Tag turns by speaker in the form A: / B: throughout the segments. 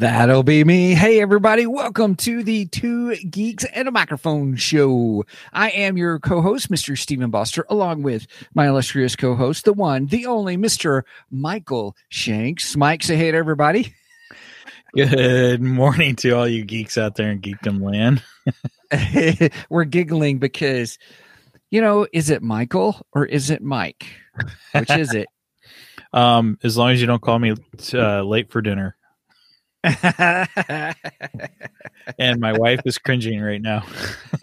A: That'll be me. Hey, everybody. Welcome to the Two Geeks and a Microphone show. I am your co host, Mr. Stephen Boster, along with my illustrious co host, the one, the only Mr. Michael Shanks. Mike, say hey to everybody.
B: Good morning to all you geeks out there in geekdom land.
A: We're giggling because, you know, is it Michael or is it Mike? Which is it?
B: Um, as long as you don't call me uh, late for dinner. And my wife is cringing right now.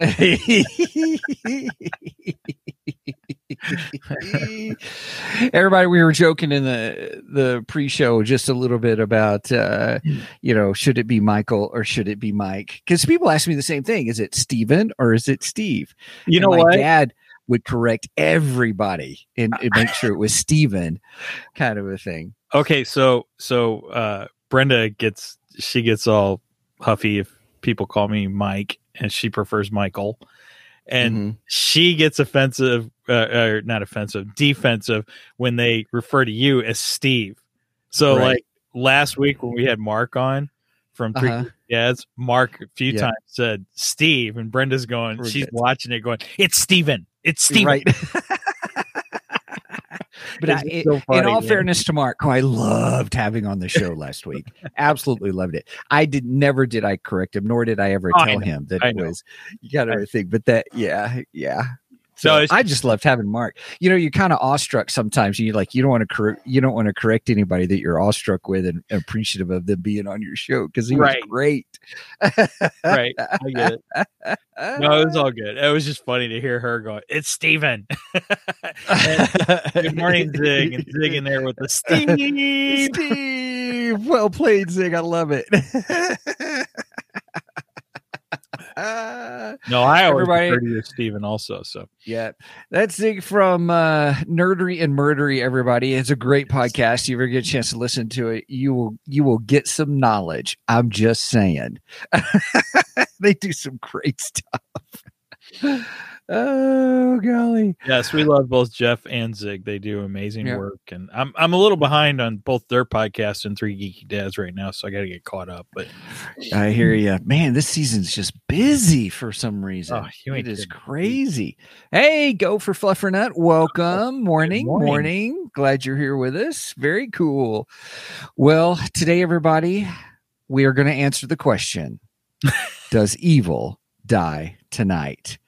A: Everybody, we were joking in the the pre-show just a little bit about uh, you know, should it be Michael or should it be Mike? Because people ask me the same thing: is it Steven or is it Steve?
B: You
A: And
B: know
A: my
B: what?
A: Dad would correct everybody and, and make sure it was Steven, kind of a thing.
B: Okay, so so uh Brenda gets she gets all huffy if people call me Mike and she prefers Michael. And
A: Mhm.
B: she gets offensive uh, or not offensive, defensive when they refer to you as Steve. So
A: Right.
B: like last week when we had Mark on from Three
A: Uh-huh.
B: Dads, Mark a few
A: Yeah.
B: times said Steve and Brenda's going,
A: We're
B: she's
A: good.
B: watching it going, It's Steven. It's Steven.
A: Right. but I, in,
B: so
A: in all
B: man.
A: fairness to Mark, who I loved having on the show last week, absolutely loved it. I did never did I correct him, nor did I ever
B: Oh,
A: tell
B: know.
A: him that
B: I
A: it
B: know.
A: was kind of a thing. But that, yeah, yeah.
B: So
A: I just loved having Mark. You know, you're kind of awestruck sometimes. You like you don't want to cor- you don't want to correct anybody that you're awestruck with and appreciative of them being on your show because he
B: Right.
A: was great.
B: right. I get it. No, it was all good. It was just funny to hear her go, It's Steven. Good morning, Zig, and Zig in there with the Steve.
A: Steve, well played, Zig. I love it.
B: No, I always
A: Everybody-
B: to Steven also. So
A: yeah, that's Zig from uh, Nerdery and Murdery. Everybody, it's a great podcast. If you ever get a chance to listen to it, you will you will get some knowledge. I'm just saying, they do some great stuff. Oh golly!
B: yes, we love both Jeff and Zig. They do amazing
A: Yeah.
B: work, and I'm I'm a little behind on both their podcast and Three Geeky Dads right now, so I got to get caught up. But
A: I hear you, man. This season's just busy for some reason.
B: Oh, you
A: it is crazy. Hey, go for Fluffernut. Welcome. Morning,
B: morning.
A: morning. Glad you're here with us. Very cool. Well, today, everybody, we are going to answer the question: Does evil die tonight?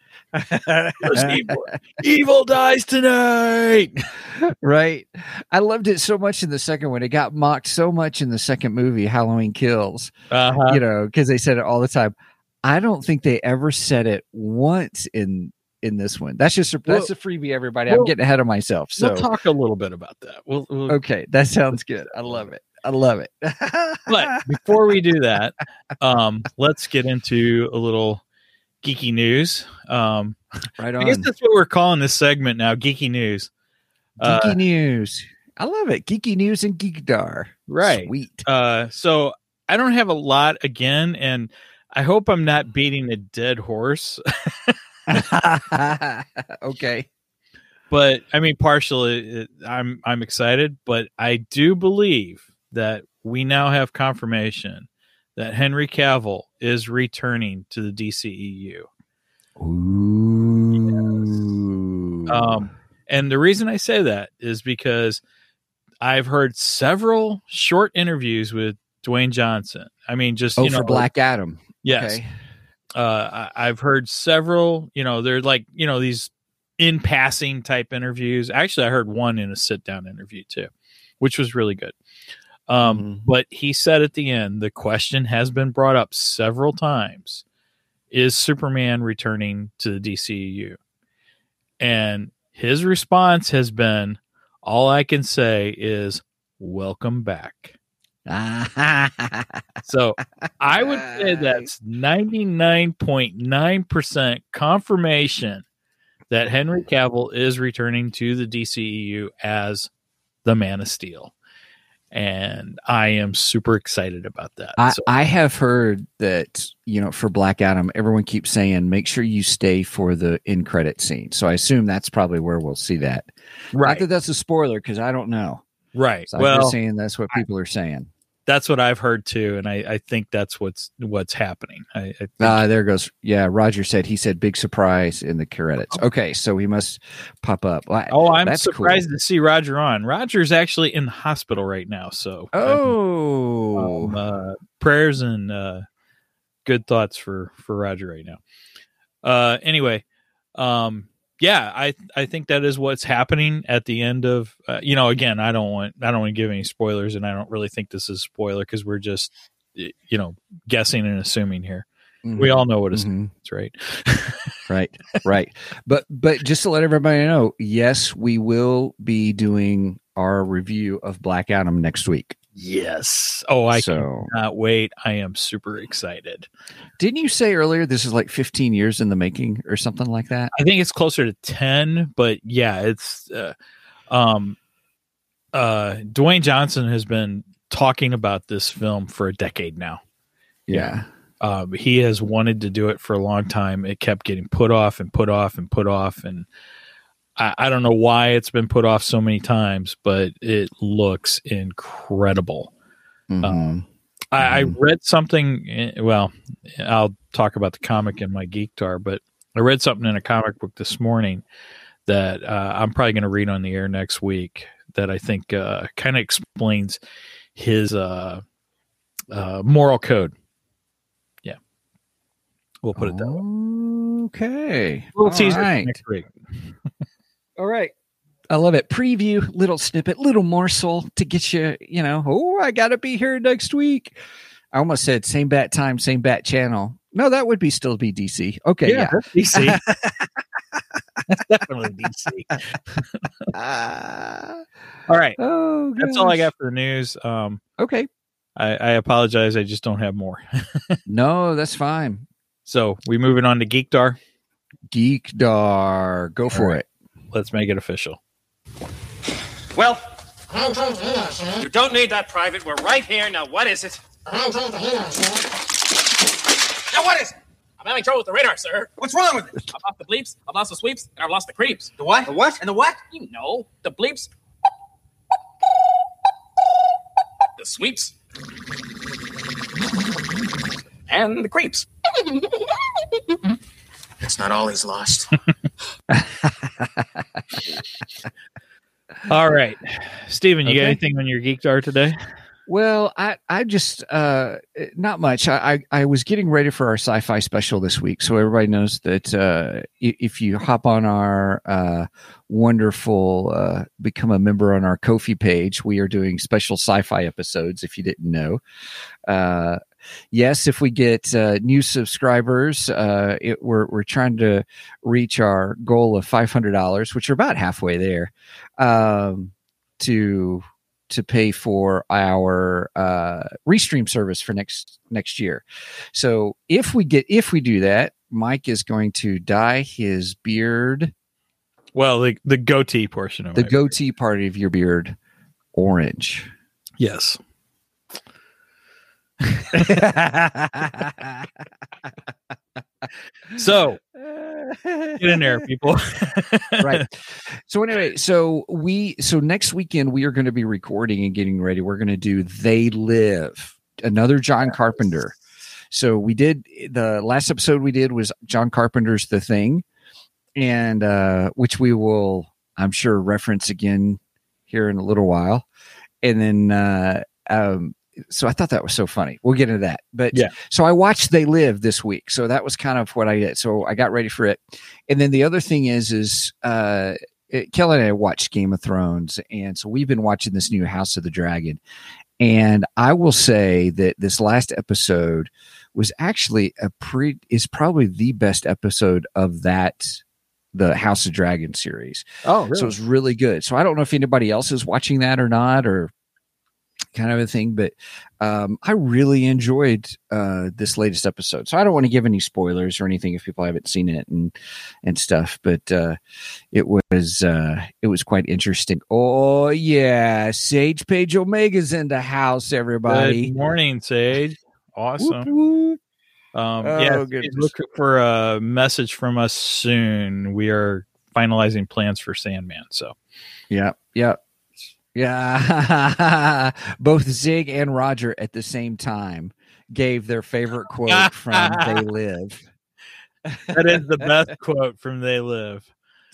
B: Evil. evil dies tonight.
A: right. I loved it so much in the second one. It got mocked so much in the second movie, Halloween Kills.
B: Uh-huh.
A: you know, because they said it all the time. I don't think they ever said it once in in this one. That's just a, that's a freebie, everybody. I'm getting ahead of myself. So
B: we'll talk a little bit about that. We'll, we'll
A: okay, that sounds good. I love it. I love it.
B: but before we do that, um, let's get into a little geeky news. Um,
A: right
B: I guess that's what we're calling this segment now, geeky news.
A: Geeky
B: Uh,
A: news. I love it. Geeky news and geekdar.
B: Right.
A: Sweet.
B: Uh, so I don't have a lot again, and I hope I'm not beating a dead horse.
A: okay.
B: but I mean, partially, I'm I'm excited, but I do believe that we now have confirmation that Henry Cavill is returning to the DCEU.
A: Ooh.
B: Um, and the reason I say that is because I've heard several short interviews with Dwayne Johnson. I mean, just
A: oh,
B: you know,
A: for Black Adam.
B: yes.
A: Okay.
B: Uh, I, I've heard several. You know, they're like you know these in passing type interviews. Actually, I heard one in a sit down interview too, which was really good. Um,
A: Mhm.
B: But he said at the end, the question has been brought up several times: Is Superman returning to the DCU? And his response has been, "All I can say is welcome back. So I would say that's 99.9% confirmation that Henry Cavill is returning to the DCEU as the Man of Steel. And I am super excited about that.
A: I,
B: So-
A: I have heard that you know for Black Adam, everyone keeps saying make sure you stay for the in credit scene. So I assume that's probably where we'll see that. Not
B: right.
A: that that's a spoiler because I don't know.
B: Right.
A: So I'm
B: well,
A: just saying that's what people are saying.
B: That's what I've heard too, and I, I think that's what's what's happening. I, I think,
A: Ah, there goes. Yeah, Roger said he said big surprise in the credits. Okay, so he must pop up. Well,
B: oh, I'm surprised
A: cool.
B: to see Roger on. Roger's actually in the hospital right now, so
A: Oh,
B: um, uh, prayers and uh, good thoughts for for Roger right now. Uh, anyway, um, yeah, I I think that is what's happening at the end of uh, you know. Again, I don't want I don't want to give any spoilers, and I don't really think this is a spoiler because we're just you know guessing and assuming here. We all know what it's
A: Mhm.
B: right.
A: right, right. But but just to let everybody know, yes, we will be doing our review of Black Adam next week.
B: Yes. Oh, I
A: so
B: cannot wait. I am super excited.
A: didn't you say earlier this is like 15 years in the making or something like that?
B: I think it's closer to 10, but yeah, it's uh, um uh Dwayne Johnson has been talking about this film for a decade now.
A: Yeah.
B: Um he has wanted to do it for a long time. It kept getting put off and put off and put off and I, I don't know why it's been put off so many times, but it looks incredible.
A: Mhm.
B: I, I
A: Mhm.
B: read something. eh, Well, I'll talk about the comic in my Geekdar, but I read something in a comic book this morning that uh, I'm probably going to read on the air next week. That I think uh, kind of explains his uh, uh, moral code. Yeah, we'll put it that way.
A: Okay.
B: Little
A: All
B: teaser for
A: right.
B: next week.
A: All right. I love it. Preview, little snippet, little morsel to get you, you know, oh, I got to be here next week. I almost said same bat time, same bat channel. No, that would be still be DC. Okay. Yeah.
B: that's DC. definitely DC.
A: Ah.
B: All right,
A: oh,
B: that's all I got for the news. Um,
A: Okay.
B: I, I apologize. I just don't have more.
A: No, that's fine.
B: So we moving on to Geekdar.
A: Geekdar. Go for
B: right.
A: it.
B: Let's make it official.
C: Well, you don't need that private. We're right here. Now, what is it? Now, what is it? I'm having trouble with the radar, sir.
D: What's wrong with it?
C: I've lost the bleeps, I've lost the sweeps, and I've lost the creeps.
D: The what? The what? And the what?
C: You know, the bleeps, the sweeps, and the creeps.
D: It's not all he's lost.
B: All right, Steven, you got anything on your Geekdar today?
A: Well, I I just uh not much. I, I I was getting ready for our sci-fi special this week, so everybody knows that uh if you hop on our uh wonderful uh become a member on our Ko-fi page, we are doing special sci-fi episodes if you didn't know. Yes, if we get uh new subscribers, uh it, we're we're trying to reach our goal of $500, which are about halfway there. Um to to pay for our uh, restream service for next next year. So if we get if we do that, Mike is going to dye his beard,
B: Well, the the goatee portion of
A: the goatee part of your beard, orange.
B: Yes. So get in there, people.
A: right. So anyway, so we so next weekend we are going to be recording and getting ready. We're going to do They Live, another John Carpenter. So we did the last episode we did was John Carpenter's The Thing, and uh, which we will I'm sure reference again here in a little while, and then uh, um, so I thought that was so funny. We'll get into that, but
B: Yeah.
A: So I watched They Live this week, so that was kind of what I did. So I got ready for it, and then the other thing is is uh, it, Kelly and I watched Game of Thrones, and so we've been watching this new House of the Dragon, and I will say that this last episode was actually a pre is probably the best episode of that the House of Dragon series.
B: oh,
A: So it was really good. So I don't know if anybody else is watching that or not, or kind of a thing. But um, I really enjoyed uh, this latest episode. So I don't want to give any spoilers or anything if people haven't seen it and and stuff. But uh, it was uh, it was quite interesting. Oh yeah, Sage Page Omega's in the house. Everybody,
B: Good morning, Sage. Awesome.
A: Whoop, whoop.
B: Um,
A: Oh,
B: yeah, look for a message from us soon. We are finalizing plans for Sandman. So
A: yeah, yep, yeah. Both Zig and Roger at the same time gave their favorite quote from "They Live."
B: that is the best quote from They Live.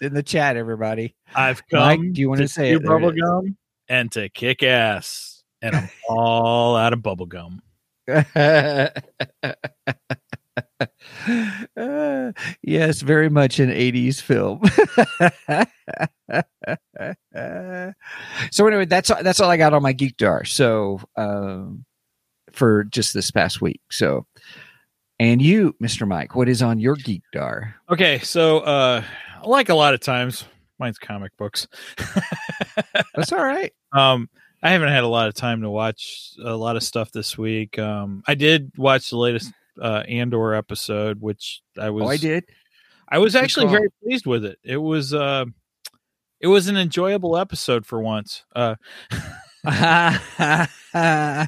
A: in the chat, everybody.
B: I've come.
A: Mike, do you wanna say
B: chew
A: it? There it
B: bubble gum and to kick ass, and I'm all out of bubble gum.
A: Uh, yes, very much an 80s film. so anyway, that's that's all I got on my Geek Dar. So um, for just this past week. So and you, Mr. Mike, what is on your Geek Dar?
B: Okay, so uh, like a lot of times, mine's comic books.
A: That's all right.
B: Um, I haven't had a lot of time to watch a lot of stuff this week. Um, I did watch the latest uh, Andor episode, which I was
A: Oh, I did.
B: I was actually very pleased with it. It was uh, it was an enjoyable episode for once. Uh, had, had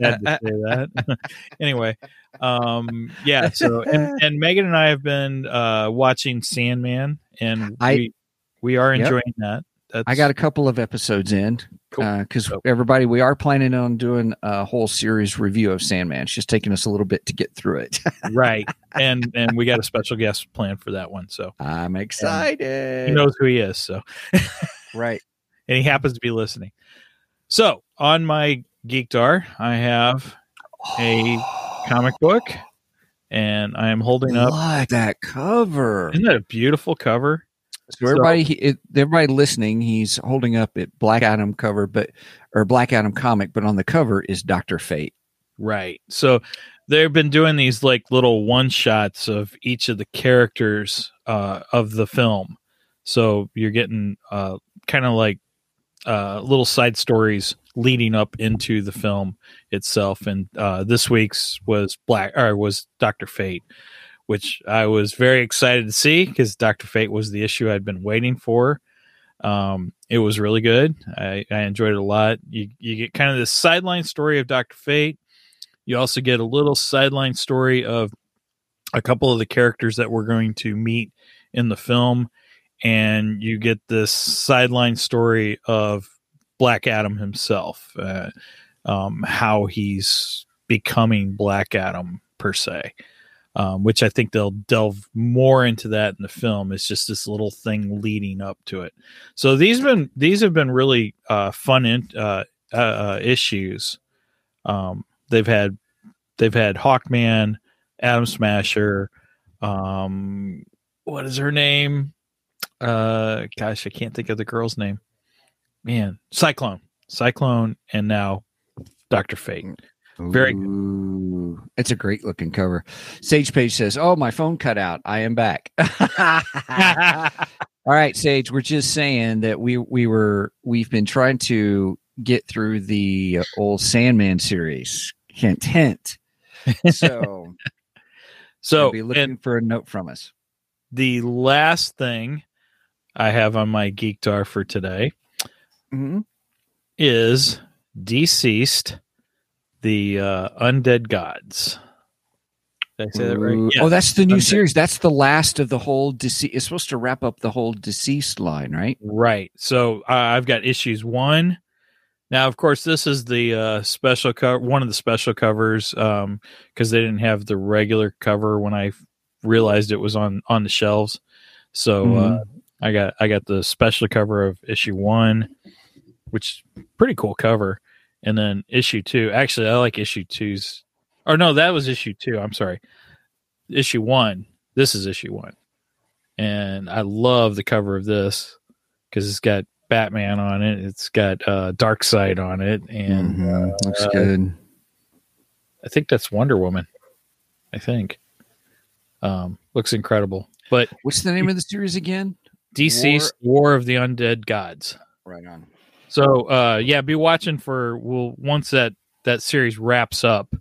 B: to say that. anyway, um, yeah. So and, and Megan and I have been uh, watching Sandman, and
A: I-
B: we we are
A: Yep.
B: enjoying that. That's,
A: I got a couple of episodes in
B: Cool.
A: Uh, because
B: Cool.
A: everybody, we are planning on doing a whole series review of Sandman. It's just taking us a little bit to get through it.
B: right, and and we got a special guest planned for that one. So
A: I'm excited.
B: he knows who he is. So
A: right.
B: and he happens to be listening. So on my Geekdar, I have a comic book, and I am holding up.
A: Like that cover.
B: Isn't that a beautiful cover?
A: So everybody, he, it, everybody listening, he's holding up it Black Adam cover, but or Black Adam comic, but on the cover is Doctor Fate.
B: Right. So they've been doing these like little one shots of each of the characters uh, of the film. So you're getting uh, kind of like uh, little side stories leading up into the film itself. And uh, this week's was Black or was Doctor Fate, which I was very excited to see because Doctor Fate was the issue I'd been waiting for. Um, it was really good. I, I enjoyed it a lot. You you get kind of this sideline story of Doctor Fate. You also get a little sideline story of a couple of the characters that we're going to meet in the film, and you get this sideline story of Black Adam himself, uh, um, how he's becoming Black Adam per se. Um, which I think they'll delve more into that in the film. It's just this little thing leading up to it. So these been these have been really uh, fun in, uh, uh, uh, issues. Um, they've had they've had Hawkman, Atom Smasher, um, what is her name? Uh, gosh, I can't think of the girl's name. Man, Cyclone, Cyclone, and now Doctor Fate. Very.
A: Ooh, it's a great looking cover. Sage Page says, "Oh, my phone cut out. I am back." All right, Sage. We're just saying that we we were we've been trying to get through the old Sandman series. Hint, hint. So,
B: so
A: be looking for a note from us.
B: the last thing I have on my Geekdar for today
A: Mm-hmm.
B: is DCeased the uh, undead gods. Did I say that right? Yeah.
A: Oh, that's the new
B: Undead.
A: series. That's the last of the whole DCeased. It's supposed to wrap up the whole DCeased line, right?
B: Right. So uh, I've got issues one. Now, of course, this is the uh, special cover, one of the special covers, because they didn't have the regular cover when I realized it was on on the shelves. So uh, I got I got the special cover of issue one, which pretty cool cover, and then issue two. Actually, I like issue two's. Or no, that was issue two. I'm sorry, issue one. This is issue one, and I love the cover of this because it's got Batman on it. It's got uh, Darkseid on it, and
A: Mhm. looks
B: uh,
A: good.
B: I think that's Wonder Woman. I think um, looks incredible. But
A: What's the name of the series again?
B: DC's War, of the Undead Gods.
A: Right on.
B: So uh yeah, be watching for we'll once that that series wraps up.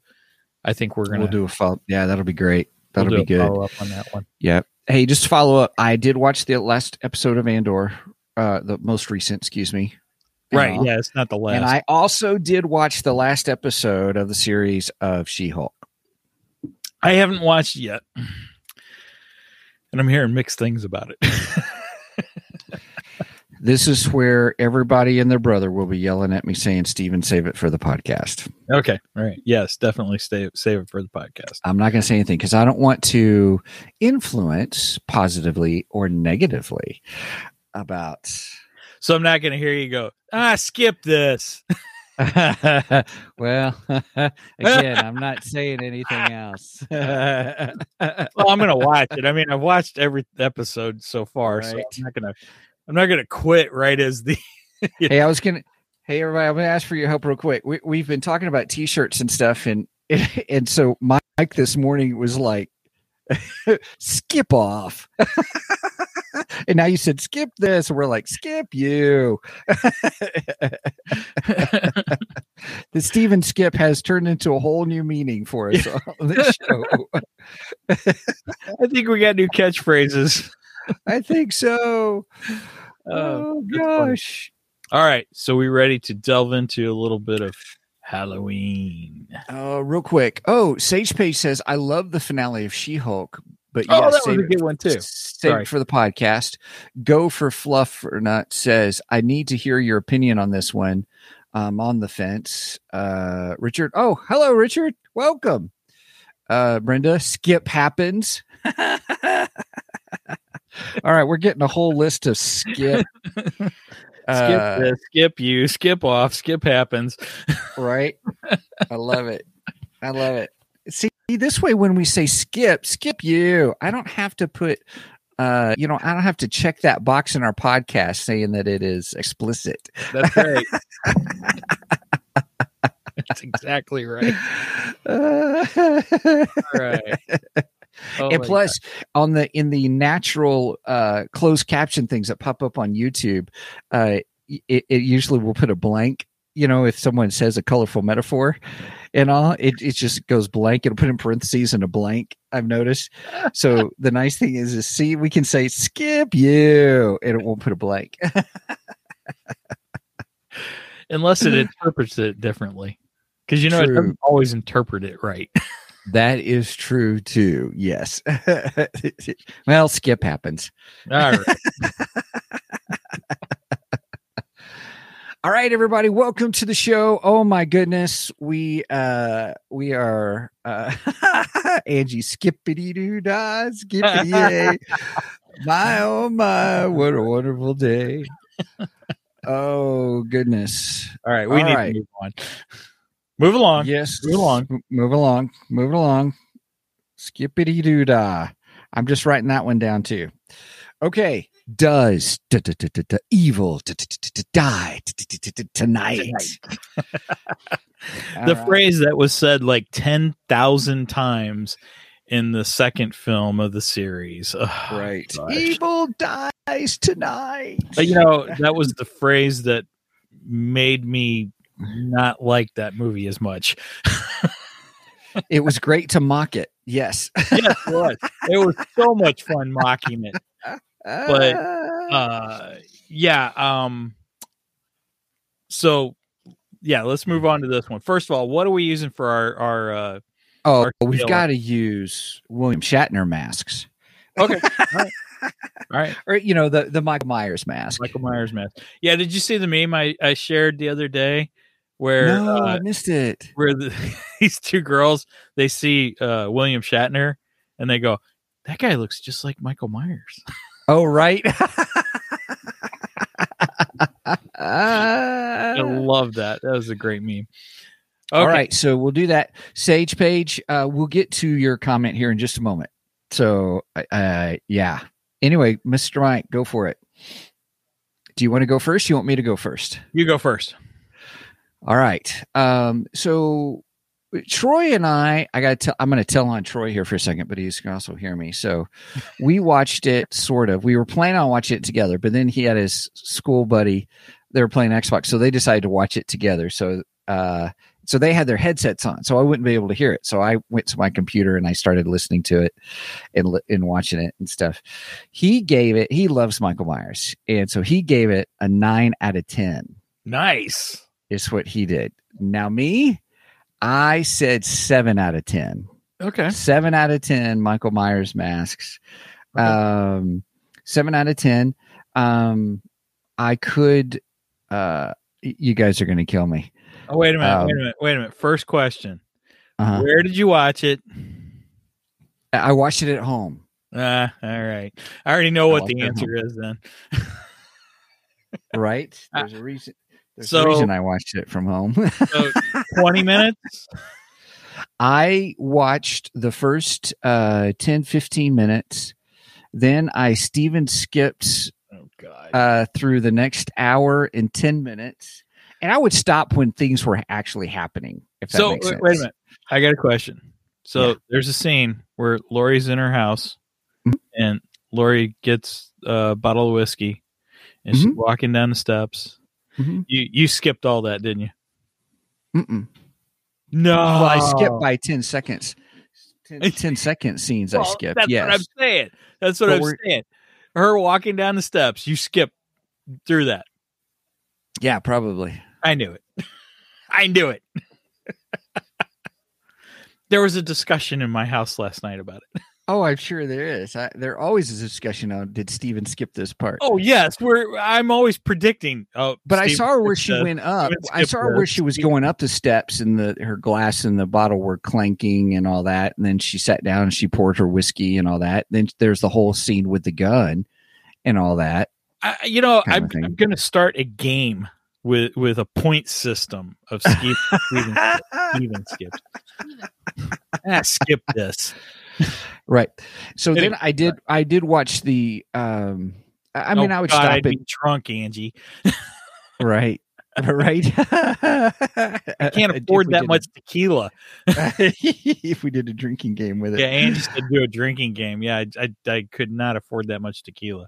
B: I think we're gonna
A: We'll do a follow. Yeah, that'll be great.
B: we'll
A: That'll
B: do
A: be good.
B: follow up on that one.
A: Yeah. Hey, just to follow up. I did watch the last episode of Andor, uh, the most recent, excuse me.
B: Right.
A: Uh,
B: yeah, it's not the last.
A: And I also did watch the last episode of the series of She Hulk.
B: I haven't watched yet. And I'm hearing mixed things about it.
A: This is where everybody and their brother will be yelling at me saying, Steven, save it for the podcast.
B: okay. All right. Yes, definitely stay save it for the podcast.
A: I'm not going to say anything because I don't want to influence positively or negatively about.
B: So I'm not gonna hear you go, ah, skip this.
A: well, again, I'm not saying anything else.
B: Well, I'm gonna watch it. I mean, I've watched every episode so far, so I'm not gonna I'm not gonna quit right as the
A: hey, I was gonna. Hey, everybody, I'm gonna ask for your help real quick. We, we've been talking about T-shirts and stuff, and and so Mike this morning was like, "Skip off," and now you said, "Skip this," and we're like, "Skip you." the Steven skip has turned into a whole new meaning for us on this show.
B: I think we got new catchphrases.
A: I think so.
B: Uh,
A: oh gosh.
B: All right, so we ready to delve into a little bit of Halloween.
A: Uh, real quick. Oh, Sage Page says, I love the finale of She Hulk, but
B: Oh,
A: yeah,
B: that was a good one too.
A: Save for the podcast. Go for Fluff or Nut says, I need to hear your opinion on this one. I'm on the fence. Uh, Richard. Oh, hello, Richard. Welcome. Uh, Brenda, skip happens. All right, we're getting a whole list of skip.
B: skip
A: Uh,
B: this, skip you, skip off, skip happens.
A: right? I love it. I love it. See, this way when we say skip, skip you, I don't have to put uh you know, I don't have to check that box in our podcast saying that it is explicit.
B: That's right. That's exactly right.
A: Uh,
B: All right. Oh
A: and plus on the in the natural uh closed caption things that pop up on YouTube, uh it, it usually will put a blank, you know, if someone says a colorful metaphor and all, it, it just goes blank. It'll put in parentheses and a blank, I've noticed. So the nice thing is is see we can say skip you and it won't put a blank.
B: unless it interprets it differently. Because you know it doesn't always interpret it right.
A: that is true too. Yes. well, skip happens.
B: All right.
A: All right, everybody, welcome to the show. Oh my goodness, we uh we are uh Angie skippity doo dah skippity yay. my oh my, what a wonderful day. Oh goodness.
B: All right. We
A: All
B: need
A: right.
B: to move on. Move along.
A: Yes.
B: move along.
A: Move along. Move along. Skippity doo dah. I'm just writing that one down too. Okay. Does evil die tonight?
B: The phrase that was said like 10,000 times in the second film of the series.
A: Right.
B: gosh.
A: Evil dies tonight.
B: But, you know, that was the phrase that made me not like that movie as much.
A: it was great to mock it. Yes.
B: yes, it was. It was so much fun mocking it. But,
A: Uh,
B: yeah. Um. So, yeah, let's move on to this one. First of all, what are we using for our our? Uh,
A: oh,
B: our
A: we've got to use William Shatner masks,
B: okay. all right. All right.
A: or you know the the Michael Myers mask.
B: Michael Myers mask. Yeah. Did you see the meme I I shared the other day where
A: no,
B: uh,
A: I missed it.
B: where the, these two girls they see uh William Shatner and they go, that guy looks just like Michael Myers.
A: Oh, right.
B: I love that. That was a great meme. Okay.
A: All right, so we'll do that. Sage Page, uh, we'll get to your comment here in just a moment. So, uh, yeah. Anyway, Mr. Mike, go for it. Do you want to go first? You want me to go first?
B: You go first.
A: All right. Um, so Troy and I, I got to tell, I'm going to tell on Troy here for a second, but he's going to also hear me. So we watched it sort of. We were planning on watching it together, but then he had his school buddy they were playing Xbox, so they decided to watch it together. So uh, so they had their headsets on, so I wouldn't be able to hear it. So I went to my computer and I started listening to it and and watching it and stuff. He gave it. He loves Michael Myers, and so he gave it a nine out of ten.
B: Nice.
A: Is what he did. Now me, I said seven out of ten.
B: Okay.
A: Seven out of ten. Michael Myers masks.
B: Okay.
A: Um, seven out of ten. Um, I could. Uh, you guys are going to kill me.
B: Oh, wait a minute.
A: Um,
B: wait a minute. Wait a minute. First question.
A: Uh-huh.
B: Where did you watch it?
A: I watched it at home.
B: Ah, all right. I already know what the answer is then.
A: Right?
B: Uh,
A: There's a reason. There's
B: so-
A: a reason I watched it from home.
B: So 20 minutes?
A: I watched the first uh, 10, 15 minutes. Then I Steven skipped
B: Oh, God.
A: uh, through the next hour and 10 minutes. And I would stop when things were actually happening. If that
B: so,
A: makes
B: wait,
A: sense.
B: wait a minute. I got a question. So,
A: Yeah.
B: there's a scene where Laurie's in her house
A: Mhm.
B: and Laurie gets a bottle of whiskey and she's
A: Mhm.
B: walking down the steps.
A: Mhm.
B: You you skipped all that, didn't you?
A: Mm-mm.
B: No.
A: Well, I skipped by 10 seconds. 10, 10 second scenes I
B: Well,
A: skipped.
B: That's
A: yes.
B: what I'm saying. That's what
A: But
B: I'm saying. Her walking down the steps, you skip through that.
A: yeah, probably.
B: I knew it. I knew it. there was a discussion in my house last night about it.
A: Oh, I'm sure there is. I, there always is a discussion on did Steven skip this part.
B: Oh yes, we're. I'm always predicting. Oh,
A: but I saw her where she
B: the-
A: went up. I saw her where she was going up the steps and the her glass and the bottle were clanking and all that. And then she sat down and she poured her whiskey and all that. Then there's the whole scene with the gun and all that.
B: I, you know, I'm. I'm going to start a game with with a point system of Steve, Steven, Steven skipped. ah, skip this.
A: Right. So then
B: Anyway,
A: I did I did watch the um I I mean
B: Oh,
A: I would
B: God,
A: stop
B: I'd
A: it
B: be drunk, Angie.
A: right. Right.
B: I can't afford that much tequila.
A: if we did a drinking game with it.
B: Yeah, Angie said do a drinking game. Yeah, I, I, I could not afford that much tequila.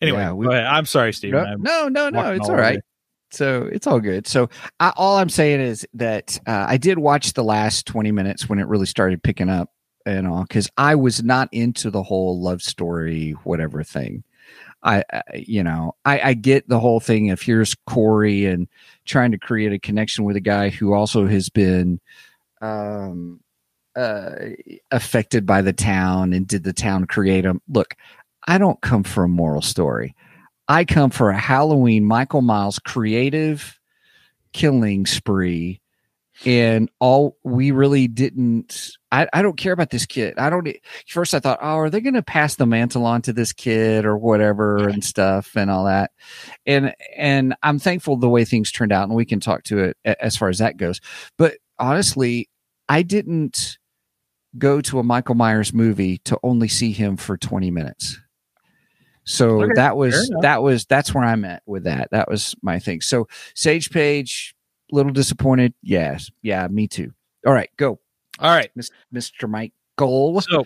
B: Anyway,
A: Yeah, we-.
B: I'm sorry, Steve.
A: No, no, no, no. It's
B: all right.
A: all
B: over
A: right.
B: you.
A: So it's all good. So I, all I'm saying is that uh, I did watch the last 20 minutes when it really started picking up and all because I was not into the whole love story, whatever thing. I, I you know, I, I get the whole thing of here's Corey and trying to create a connection with a guy who also has been um, uh, affected by the town and did the town create him. Look, I don't come for a moral story. I come for a Halloween Michael Myers creative killing spree. And all we really didn't, I, I don't care about this kid. I don't, first I thought, oh, are they going to pass the mantle on to this kid or whatever and stuff and all that. And, and I'm thankful the way things turned out and we can talk to it as far as that goes. But honestly, I didn't go to a Michael Myers movie to only see him for 20 minutes. So
B: Okay,
A: that was that was that's where I'm at with that. That was my thing. So Sage Page, little disappointed. Yes, yeah, me too. All right, go,
B: All right.
A: Mr. Mike Goal.
B: So,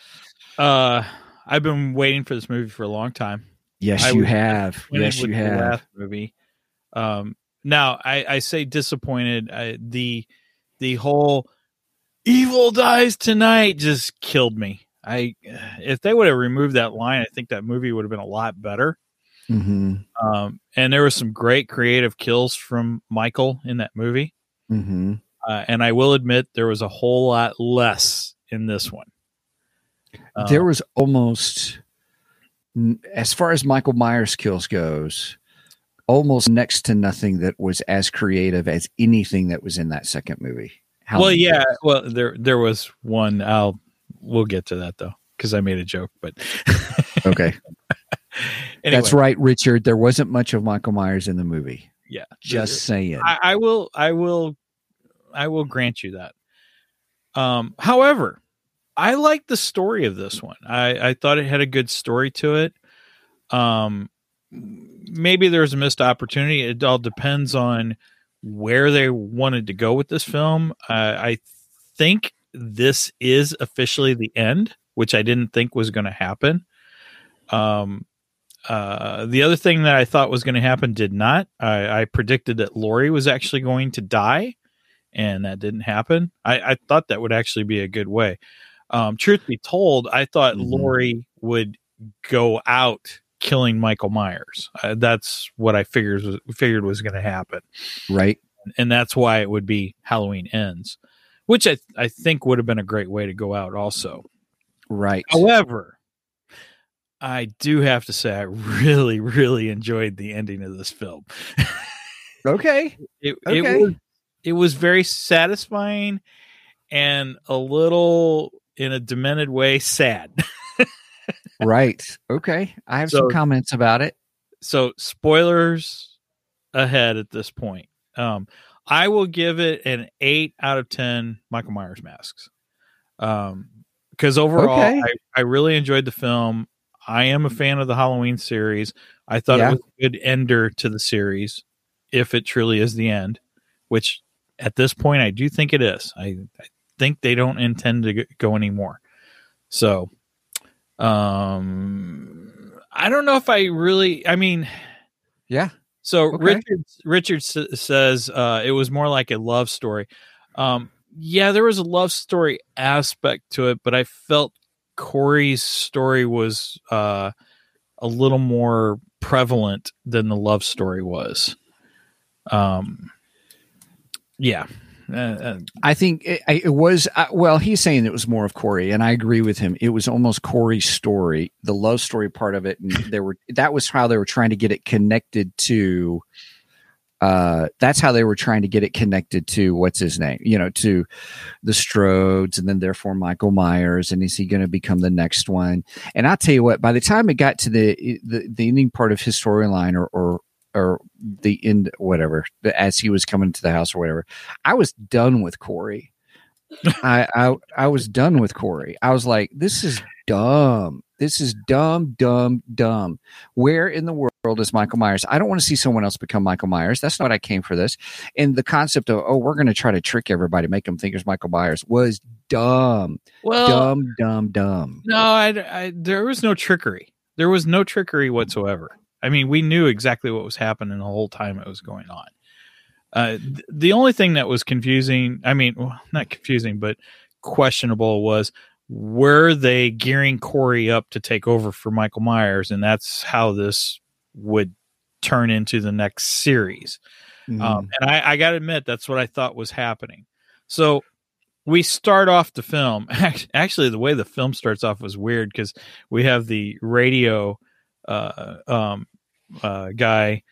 B: uh, I've been waiting for this movie for a long time.
A: Yes,
B: I
A: you have. Yes, you have.
B: movie. Um, now I, I say disappointed. I, the the whole evil dies tonight just killed me. I if they would have removed that line, I think that movie would have been a lot better.
A: Mm-hmm.
B: Um, and there was some great creative kills from Michael in that movie.
A: Mm-hmm.
B: Uh, and I will admit there was a whole lot less in this one. Uh,
A: there was almost, as far as Michael Myers kills goes, almost next to nothing that was as creative as anything that was in that second movie.
B: well, yeah. Well, there there was one. I'll we'll get to that though because I made a joke. But
A: Okay.
B: anyway,
A: That's right, Richard. There wasn't much of Michael Myers in the movie.
B: Yeah,
A: Just saying.
B: I, I will. I will. I will grant you that. Um, however, I like the story of this one. I, I thought it had a good story to it. Um, maybe there's a missed opportunity. It all depends on where they wanted to go with this film. Uh, I think this is officially the end, which I didn't think was going to happen. Um, uh, the other thing that I thought was going to happen did not. I, I predicted that Laurie was actually going to die, and that didn't happen. I, I thought that would actually be a good way. Um, truth be told, I thought
A: Mhm.
B: Laurie would go out killing Michael Myers. Uh, that's what I figured was, figured was going to happen,
A: Right.
B: and that's why it would be Halloween ends, which I I think would have been a great way to go out. Also,
A: Right.
B: However, I do have to say I really, really enjoyed the ending of this film.
A: Okay.
B: It,
A: Okay.
B: it was it was very satisfying and a little in a demented way sad.
A: Right. Okay. I have some comments about it.
B: so spoilers ahead at this point. Um I will give it an 8 out of 10 Michael Myers masks. Um because overall
A: Okay.
B: I, I really enjoyed the film. I am a fan of the Halloween series. I thought
A: Yeah.
B: it was a good ender to the series if it truly is the end, which at this point I do think it is. I, I think they don't intend to go anymore. So um I don't know if I really I mean
A: Yeah.
B: so
A: Okay.
B: Richard Richard s- says uh, it was more like a love story. Um, yeah, there was a love story aspect to it, but I felt Corey's story was uh, a little more prevalent than the love story was. Um, yeah, uh, uh,
A: I think it, it was, uh, well, he's saying it was more of Corey, and I agree with him. It was almost Corey's story, the love story part of it. And there were, that was how they were trying to get it connected to, uh, that's how they were trying to get it connected to what's his name, you know, to the Strodes and then therefore Michael Myers. And is he going to become the next one? And I'll tell you what, by the time it got to the, the, the ending part of his storyline or, or, or the end, whatever, as he was coming to the house or whatever, I was done with Corey. I, I I was done with Corey. I was like, this is dumb. This is dumb, dumb, dumb. Where in the world is Michael Myers? I don't want to see someone else become Michael Myers. That's not what I came for this. And the concept of oh, we're going to try to trick everybody, make them think it's Michael Myers was dumb,
B: well,
A: dumb, dumb, dumb.
B: no, I, I, there was no trickery. There was no trickery whatsoever. I mean, we knew exactly what was happening the whole time it was going on. Uh, th- the only thing that was confusing, I mean, well, not confusing, but questionable was were they gearing Corey up to take over for Michael Myers? And that's how this would turn into the next series.
A: Mm.
B: Um, and I, I got to admit, that's what I thought was happening. So we start off the film. Actually, the way the film starts off was weird because we have the radio uh, um, uh, guy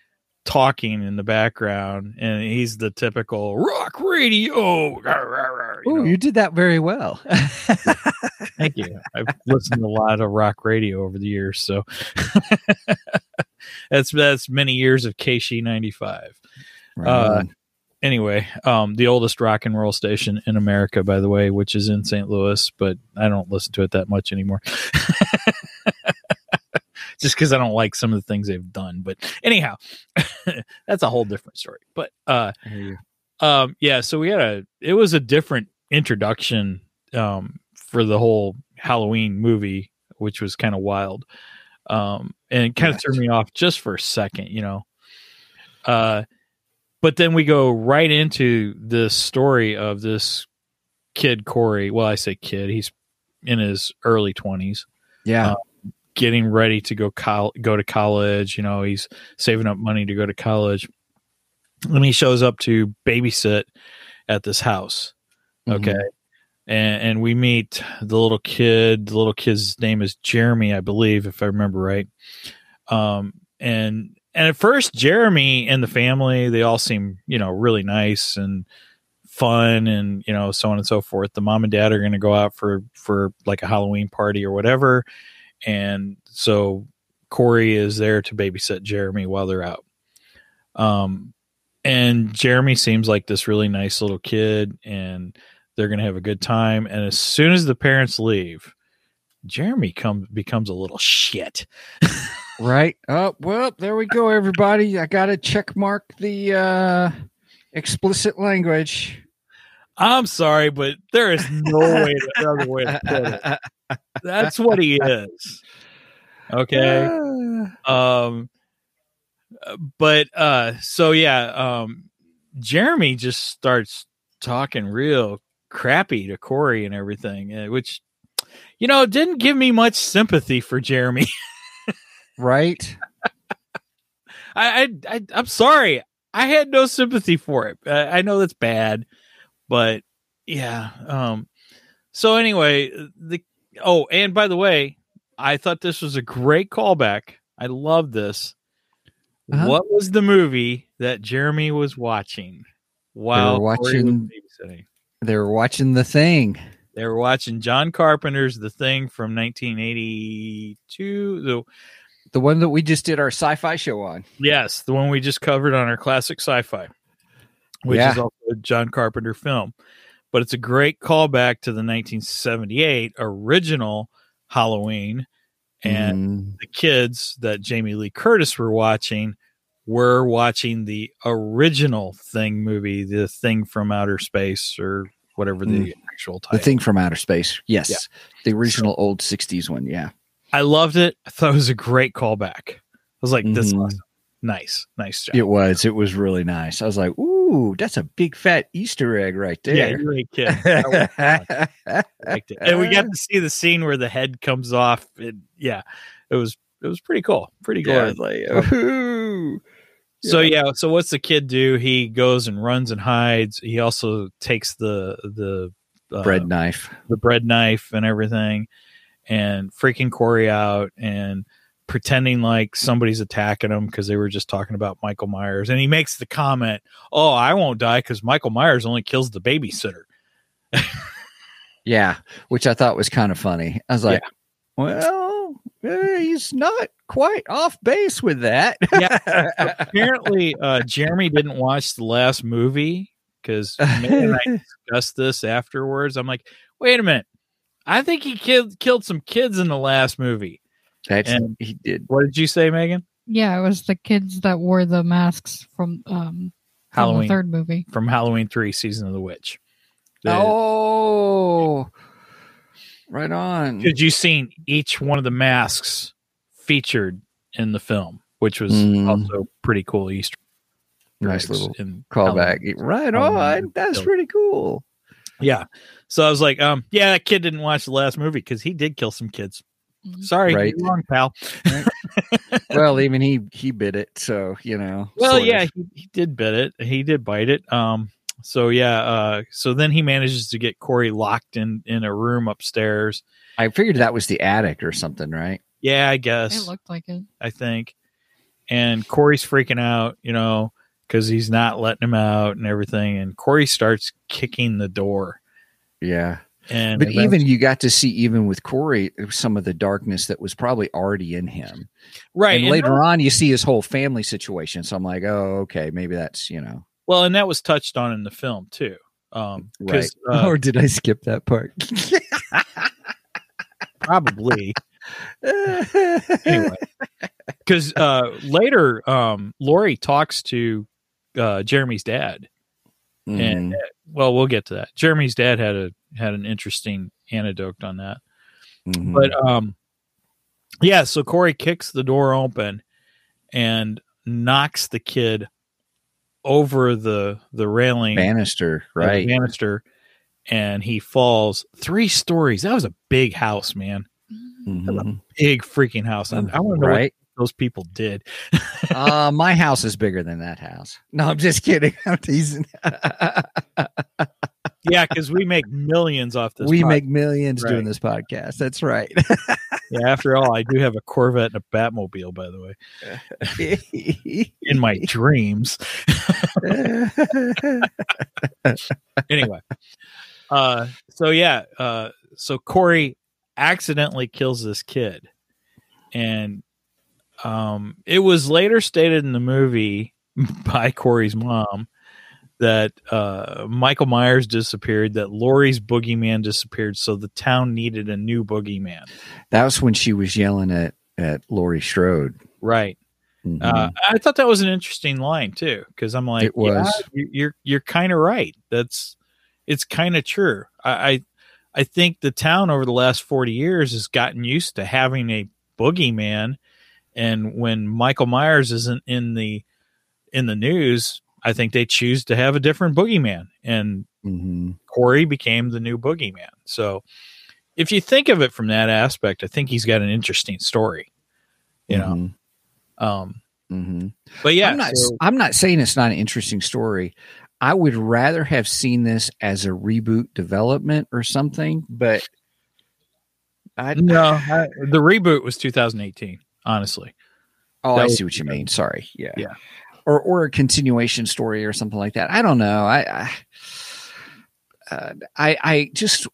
B: talking in the background, and he's the typical rock radio. you know.
A: you did that very well.
B: Thank you. I've listened to a lot of rock radio over the years, so that's that's many years of KSHE ninety five.
A: Right
B: Uh, anyway, um, the oldest rock and roll station in America, by the way, which is in St. Louis, but I don't listen to it that much anymore. Just because I don't like some of the things they've done. But anyhow, that's a whole different story. But uh, um, yeah, so we had a it was a different introduction um, for the whole Halloween movie, which was kind of wild. Um, and kind of
A: Yes.
B: threw me off just for a second, you know. Uh, but then we go right into this story of this kid Corey. Well, I say kid; he's in his early twenties,
A: Yeah.
B: uh, getting ready to go col- go to college. You know, he's saving up money to go to college, and he shows up to babysit at this house. Okay.
A: Mhm.
B: And, and we meet the little kid. The little kid's name is Jeremy, I believe, if I remember right. Um, and and at first, Jeremy and the family they all seem you know really nice and fun, and you know so on and so forth. The mom and dad are going to go out for for like a Halloween party or whatever, and so Corey is there to babysit Jeremy while they're out. Um, and Jeremy seems like this really nice little kid, and they're to have a good time. And as soon as the parents leave, Jeremy comes becomes a little shit.
A: Right. Oh, well, there we go, everybody. I got to check mark the uh, explicit language.
B: I'm sorry, but there is no way to, other way to put it. That's what he is. Okay. um but uh so yeah um jeremy just starts talking real crappy to corey and everything uh, which you know didn't give me much sympathy for jeremy
A: right?
B: I, I, I i'm sorry i had no sympathy for it I, I know that's bad but yeah um so anyway the oh and by the way i thought this was a great callback i love this
A: Uh-huh.
B: what was the movie that jeremy was watching while Corey was
A: watching-
B: babysitting?
A: They were watching the thing.
B: they were watching john carpenter's the thing from 1982 the
A: The one that we just did our sci-fi show on.
B: Yes, the one we just covered on our classic sci-fi, which
A: Yeah.
B: is also a John Carpenter film. But it's a great callback to the 1978 original Halloween, and
A: Mm,
B: the kids that Jamie Lee Curtis were watching were watching the original Thing movie, the Thing from Outer Space, or whatever the actual title.
A: the thing from outer space. Yes. The original old 60s one. Yeah.
B: I loved it. I thought it was a great callback. I was like, "This is
A: Mhm.
B: awesome. nice, nice job."
A: It was. It was really nice. I was like, ooh, that's a big fat Easter egg right
B: yeah,
A: there.
B: you're a kid. That liked it. And we got to see the scene where the head comes off. It, yeah, it was it was pretty cool. Pretty cool.
A: Yeah, like, ooh.
B: So yeah, so what's the kid do? He goes and runs and hides. He also takes the the uh,
A: bread knife.
B: the bread knife and everything, and freaking Corey out and pretending like somebody's attacking him because they were just talking about Michael Myers. And he makes the comment, "Oh, I won't die because Michael Myers only kills the babysitter."
A: Yeah, which I thought was kind of funny. I was like, well, eh, he's not quite off base with that. yeah.
B: apparently uh jeremy didn't watch the last movie because i discussed this afterwards i'm like wait a minute i think he killed killed some kids in the last movie
A: That's,
B: And-
A: he did.
B: what did you say megan
E: Yeah, it was the kids that wore the masks from um from
B: halloween
E: the third movie.
B: from halloween 3 season of the witch The-
A: Oh, right on.
B: Because you seen each one of the masks featured in the film which was
A: Mm.
B: also pretty cool easter
A: Nice little
B: in
A: Callback.
B: Halloween.
A: Right on. That's
B: Kill.
A: pretty cool.
B: yeah so i was like um yeah that kid didn't watch the last movie because he did kill some kids. Sorry
A: Right.
B: you're wrong pal
A: well, even he he bit it, so you know.
B: Well,
A: sort of.
B: yeah, he, he did bit it. He did bite it. Um, so yeah, uh, so then he manages to get Corey locked in in a room upstairs.
A: I figured that was the attic or something, right?
B: Yeah, I guess It
E: looked like it.
B: I think. And Corey's freaking out, you know, because he's not letting him out and everything. And Corey starts kicking the door.
A: Yeah.
B: And
A: But even you got to see, even with Corey, some of the darkness that was probably already in him.
B: right,
A: and
B: and
A: later on, you see his whole family situation. So I'm like, oh, okay, maybe that's you know,
B: well, and that was touched on in the film too. Um,
A: right.
B: uh,
A: or did I skip that part?
B: probably. anyway because uh later um laurie talks to uh jeremy's dad and
A: Mhm,
B: uh, well we'll get to that jeremy's dad had a had an interesting anecdote on that
A: mhm.
B: but um yeah so corey kicks the door open and knocks the kid over the the railing
A: Bannister, right?
B: banister and he falls three stories that was a big house man
A: Mhm.
B: big freaking house i, I want to know what those people did
A: uh, my house is bigger than that house. No, I'm just kidding. I'm teasing.
B: Yeah, because we make millions off this.
A: we
B: pod-
A: make millions
B: Right.
A: doing this podcast. That's right.
B: Yeah, after all, I do have a Corvette and a Batmobile, by the way, in my dreams. anyway, uh, so yeah, uh, so Corey accidentally kills this kid, and um, it was later stated in the movie by Corey's mom that uh, Michael Myers disappeared, that Laurie's boogeyman disappeared, so the town needed a new boogeyman.
A: that was when she was yelling at at Laurie Strode.
B: Right.
A: Mhm.
B: Uh, I thought that was an interesting line too, because I'm like,
A: It was.
B: yeah, you- you're you're kind of right. That's it's kind of true. I, I I think the town over the last 40 years has gotten used to having a boogeyman, And when Michael Myers isn't in the in the news, I think they choose to have a different boogeyman, and
A: hmm
B: Corey became the new boogeyman. So, if you think of it from that aspect, I think he's got an interesting story. You know, um,
A: hmm
B: but yeah,
A: I'm not.
B: so-
A: I'm not saying it's not an interesting story. I would rather have seen this as a reboot development or something, but I
B: no, I, the reboot was 2018. Honestly,
A: Oh,
B: That
A: I
B: was-
A: see what you mean. Sorry. Yeah.
B: Yeah.
A: Or or a continuation story or something like that. I don't know. I I uh, I, I just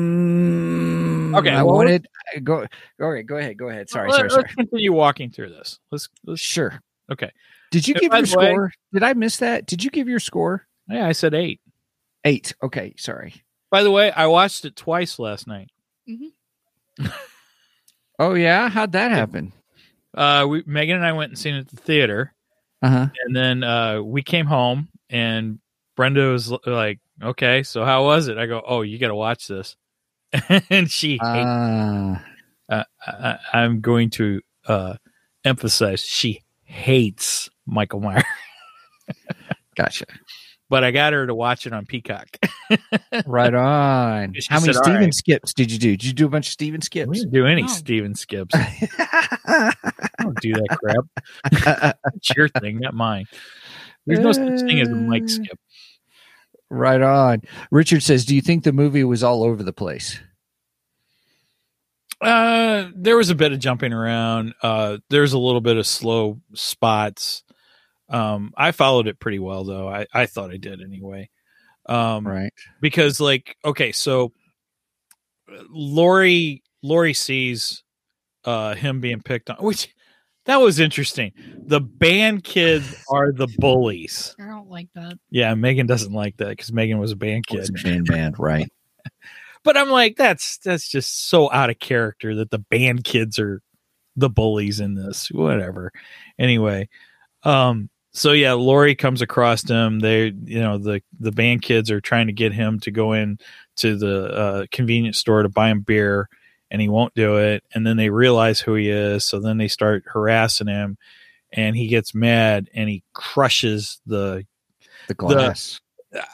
A: mm,
B: Okay,
A: I
B: well,
A: wanted go go ahead. Go ahead. Go ahead. Sorry.
B: Let-
A: sorry. Sorry.
B: Let's continue walking through this. Let's. let's
A: Sure.
B: okay.
A: Did you
B: And
A: give
B: by
A: your
B: way-
A: score? Did I miss that? Did you give your score?
B: Yeah, I said eight.
A: Eight. Okay. Sorry.
B: By the way, I watched it twice last night.
A: Oh yeah. How'd that happen?
B: Uh, we Megan and I went and seen it at the theater,
A: Uh huh.
B: and then uh, we came home, and Brenda was like, "Okay, so how was it?" I go, "Oh, you got to watch this," and she.
A: Uh,
B: uh, I, I'm going to uh, emphasize she hates Michael Myers,
A: gotcha.
B: But I got her to watch it on Peacock.
A: Right on.
B: She
A: How many
B: said, "All
A: Steven
B: right."
A: skips did you do? Did you do a bunch of Steven
B: We
A: skips?
B: didn't do any
E: No.
B: Steven skips. I don't do that crap. It's your thing, not mine. There's no such thing as a Mike
A: Uh,
B: skip.
A: Right on. Richard says, "Do you think the movie was all over the place?"
B: Uh, there was a bit of jumping around. Uh, there's a little bit of slow spots. Um, I followed it pretty well though. I, I thought I did anyway. Um,
A: Right.
B: because like okay so laurie laurie sees uh him being picked on which that was interesting the band kids are the bullies
E: I don't like that.
B: yeah megan doesn't like that because megan was a band kid
A: Band band, right?
B: but i'm like that's that's just so out of character that the band kids are the bullies in this whatever anyway um so yeah laurie comes across him they you know the the band kids are trying to get him to go in to the uh, convenience store to buy him beer and he won't do it and then they realize who he is so then they start harassing him and he gets mad and he crushes the
A: The glass.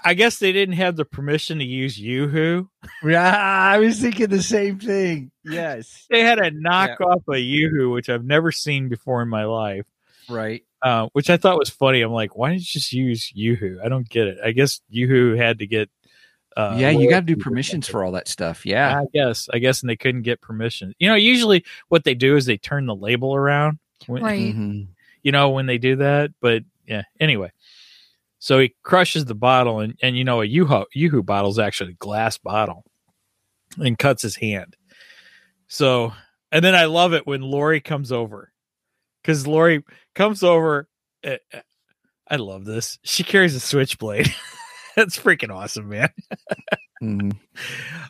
B: i guess they didn't have the permission to use yoo-hoo
A: yeah, I was thinking the same thing. Yes.
B: they had a knockoff of yoo-hoo which i've never seen before in my life
A: Right.
B: Uh, which I thought was funny. I'm like, why didn't you just use Yoo-Hoo? I don't get it. I guess Yoo-Hoo had to get. Uh,
A: yeah, you got to do permissions for all that stuff. Yeah.
B: I guess. I guess, and they couldn't get permission. You know, usually what they do is they turn the label around. When,
E: Right.
A: Mhm.
B: You know, when they do that. But yeah. Anyway, so he crushes the bottle, and and you know, a Yoo-Hoo Yoo-Hoo bottle is actually a glass bottle, and cuts his hand. So, and then I love it when Laurie comes over, because Laurie comes over. uh, uh, I love this. She carries a switchblade. That's freaking awesome, man.
A: Mhm.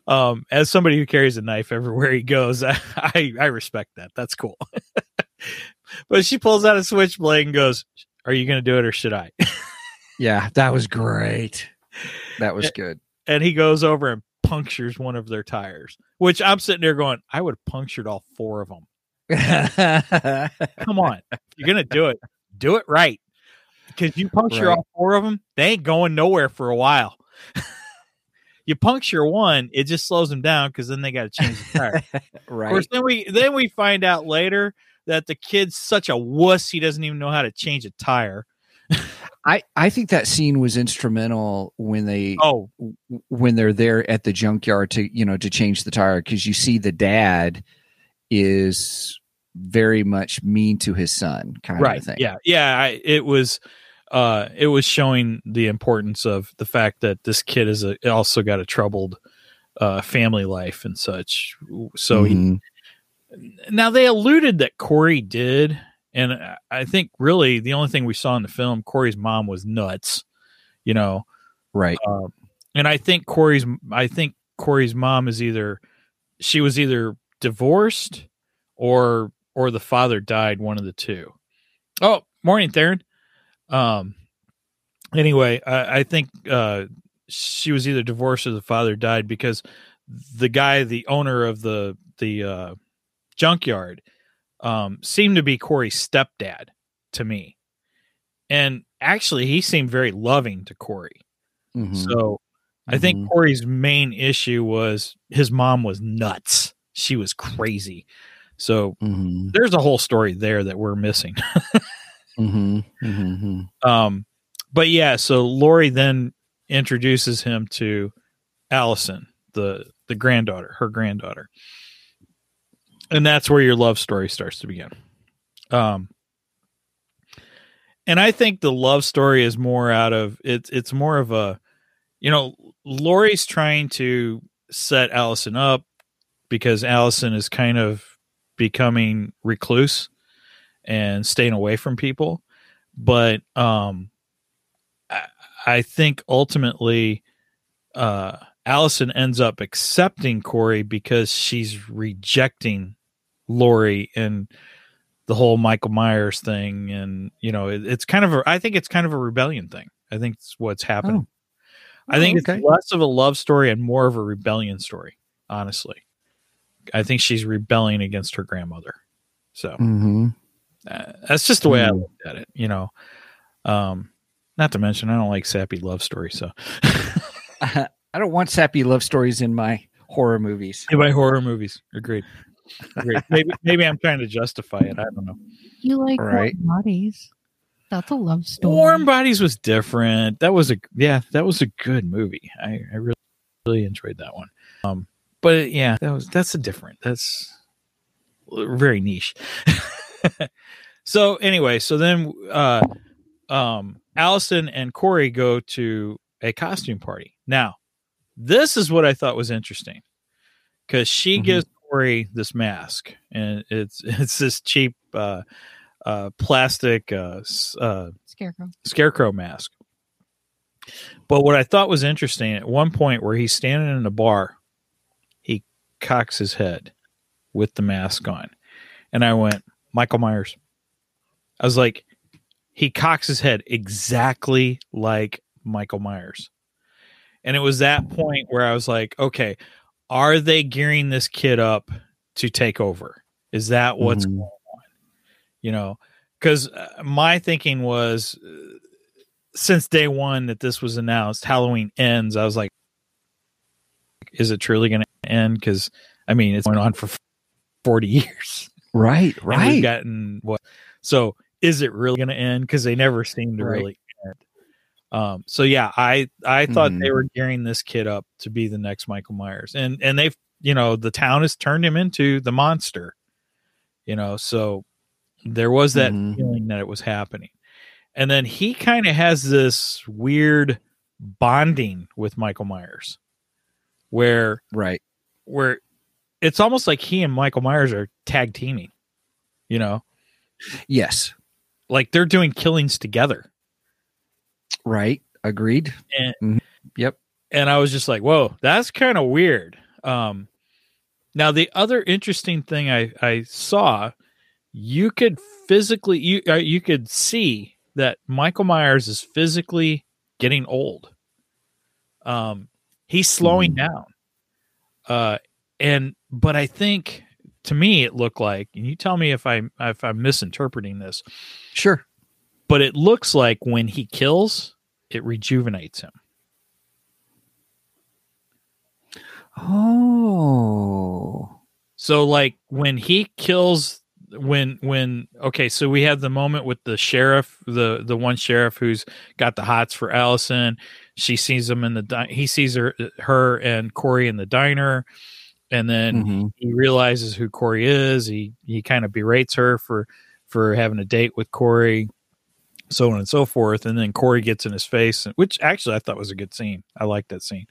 B: Um, as somebody who carries a knife everywhere he goes, I I, I respect that. That's cool. but she pulls out a switchblade and goes, "Are you going to do it or should I?"
A: Yeah, that was great. That was good.
B: and he goes over and punctures one of their tires. Which I'm sitting there going, "I would have punctured all four of them." Come on, you're going to do it, do it right. Because you puncture
A: Right.
B: all four of them, they ain't going nowhere for a while. you puncture one, it just slows them down because then they got to change the tire. Of
A: right.
B: course, then we then we find out later that the kid's such a wuss he doesn't even know how to change a tire.
A: I I think that scene was instrumental when they
B: Oh,
A: when they're there at the junkyard to you know to change the tire because you see the dad is very much mean to his son kind
B: right.
A: of thing.
B: Yeah, yeah. I, it was uh it was showing the importance of the fact that this kid is a, also got a troubled uh family life and such. So he
A: Mhm.
B: now they alluded that Corey did, and I- think really the only thing we saw in the film, Corey's mom was nuts, you know.
A: right.
B: Um, and I think Corey's, I think Corey's mom is either she was either divorced or or the father died, one of the two. Oh, morning, Theron. Um. Anyway, I, I think uh, she was either divorced or the father died because the guy, the owner of the the uh, junkyard, um, seemed to be Corey's stepdad to me, and actually he seemed very loving to Corey.
A: Mhm.
B: So I think
A: Mhm.
B: Corey's main issue was his mom was nuts. She was crazy. So
A: Mhm.
B: there's a whole story there that we're missing.
A: Mhm. Mhm.
B: Um, but yeah, so Laurie then introduces him to Allison, the the granddaughter, her granddaughter, and that's where your love story starts to begin. Um, and I think the love story is more out of it's it's more of a, you know, Laurie's trying to set Allison up because Allison is kind of becoming recluse and staying away from people but um I, I think ultimately uh Allison ends up accepting Corey because she's rejecting Laurie and the whole Michael Myers thing and you know it, it's kind of a I think it's kind of a rebellion thing. I think it's what's happening. I think
A: okay.
B: it's less of a love story and more of a rebellion story, honestly. I think she's rebelling against her grandmother. So
A: Mhm.
B: uh, that's just the way I
A: Hmm.
B: looked at it, you know. Um, not to mention, I don't like sappy love stories. So,
A: I don't want sappy love stories in my horror movies.
B: In my horror movies, agreed. Agreed. maybe, maybe I'm trying to justify it. I don't know.
E: You like
A: Right.
E: warm bodies? That's a love story.
B: Warm Bodies was different. That was a yeah, that was a good movie. I, I really really enjoyed that one. Um, but yeah, that was that's a different. That's very niche. so anyway, so then uh, um, Allison and Corey go to a costume party. Now, this is what I thought was interesting because she
A: Mhm.
B: gives Corey this mask, and it's it's this cheap uh, uh, plastic uh, uh,
E: Scarecrow.
B: scarecrow mask. But what I thought was interesting at one point where he's standing in a bar, he cocks his head with the mask on. And I went, Michael Myers. I was like, he cocks his head exactly like Michael Myers. And it was that point where I was like, okay, are they gearing this kid up to take over? Is that what's
A: Mhm.
B: going on? You know, because my thinking was uh, since day one that this was announced, Halloween ends. I was like, is it truly going to end? Because I mean, it's going on for forty years.
A: Right,
B: And we've
A: right.
B: gotten what? So is it really going to end? Because they never seem to
A: Right.
B: really end. Um. So yeah, I I thought
A: Mhm.
B: they were gearing this kid up to be the next Michael Myers, and and they've you know the town has turned him into the monster. You know, so there was that
A: Mhm.
B: feeling that it was happening, and then he kind of has this weird bonding with Michael Myers, where
A: right.
B: Where it's almost like he and Michael Myers are tag teaming. You know,
A: Yes.
B: like they're doing killings together.
A: Right. Agreed.
B: And
A: Mhm. Yep.
B: and I was just like, "Whoa, that's kind of weird." Um, now the other interesting thing I I saw, you could physically you uh, you could see that Michael Myers is physically getting old. Um, he's slowing
A: Mhm.
B: down. Uh, and but I think to me it looked like, and you tell me if I if I'm misinterpreting this,
A: Sure.
B: but it looks like when he kills, it rejuvenates him.
A: Oh.
B: So like when he kills when when okay, so we have the moment with the sheriff, the the one sheriff who's got the hots for Allison. She sees him in the di- he sees her her and Corey in the diner, and then
A: Mhm.
B: he realizes who Corey is. He he kind of berates her for for having a date with Corey, so on and so forth. And then Corey gets in his face, which actually I thought was a good scene. I liked that scene.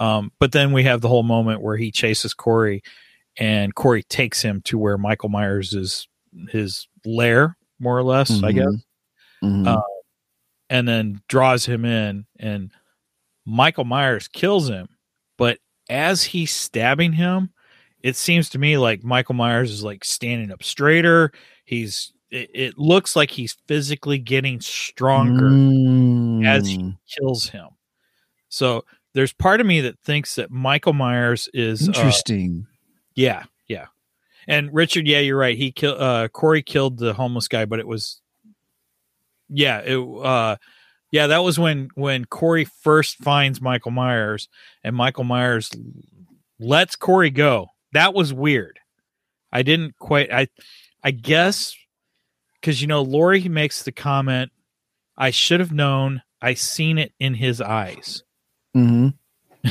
B: Um, but then we have the whole moment where he chases Corey, and Corey takes him to where Michael Myers is his lair, more or less, I
A: Mhm.
B: guess
A: Mhm.
B: Uh, and then draws him in and Michael Myers kills him but as he's stabbing him it seems to me like Michael Myers is like standing up straighter he's it, it looks like he's physically getting stronger as he
A: Mm.
B: kills him so there's part of me that thinks that Michael Myers is uh,
A: Interesting.
B: yeah, yeah. And Richard, yeah, you're right. He killed uh Corey killed the homeless guy, but it was yeah, it uh yeah, that was when when Corey first finds Michael Myers and Michael Myers lets Corey go. That was weird. I didn't quite I I guess cuz you know Laurie makes the comment I should have known. I seen it in his eyes.
A: Mm-hmm.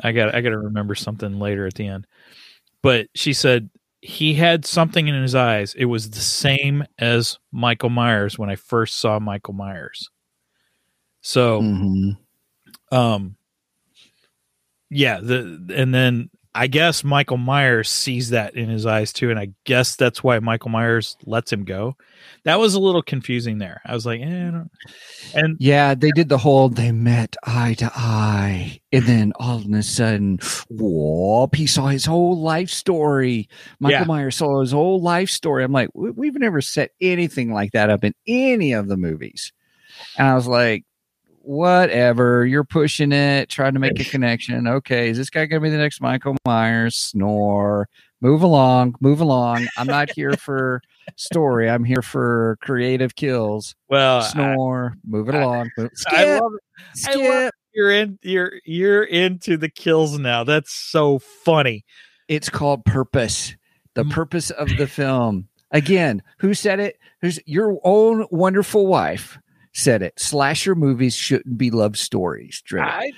B: I got I got to remember something later at the end. But she said he had something in his eyes. It was the same as Michael Myers when I first saw Michael Myers. So,
A: Mm-hmm.
B: um, yeah, the and then I guess Michael Myers sees that in his eyes too, and I guess that's why Michael Myers lets him go. That was a little confusing there. I was like, eh, I and
A: Yeah, they did the whole they met eye to eye, and then all of a sudden, whoop, he saw his whole life story. Michael
B: Yeah.
A: Myers saw his whole life story. I'm like, "We- we've never set anything like that up in any of the movies. And I was like, whatever, you're pushing it, trying to make a connection. Okay, is this guy gonna be the next Michael Myers? Snore. Move along, move along. I'm not here for story. I'm here for creative kills.
B: well, I,
A: Snore. Move it
B: I-
A: along. Move-
B: I
A: Skip.
B: love I
A: skip.
B: love you're in you're you're into the kills now. That's so funny.
A: It's called purpose. The
B: Mm.
A: purpose of the film. Again, who said it? Who's your own wonderful wife said it. Slasher movies shouldn't be love stories.
B: I,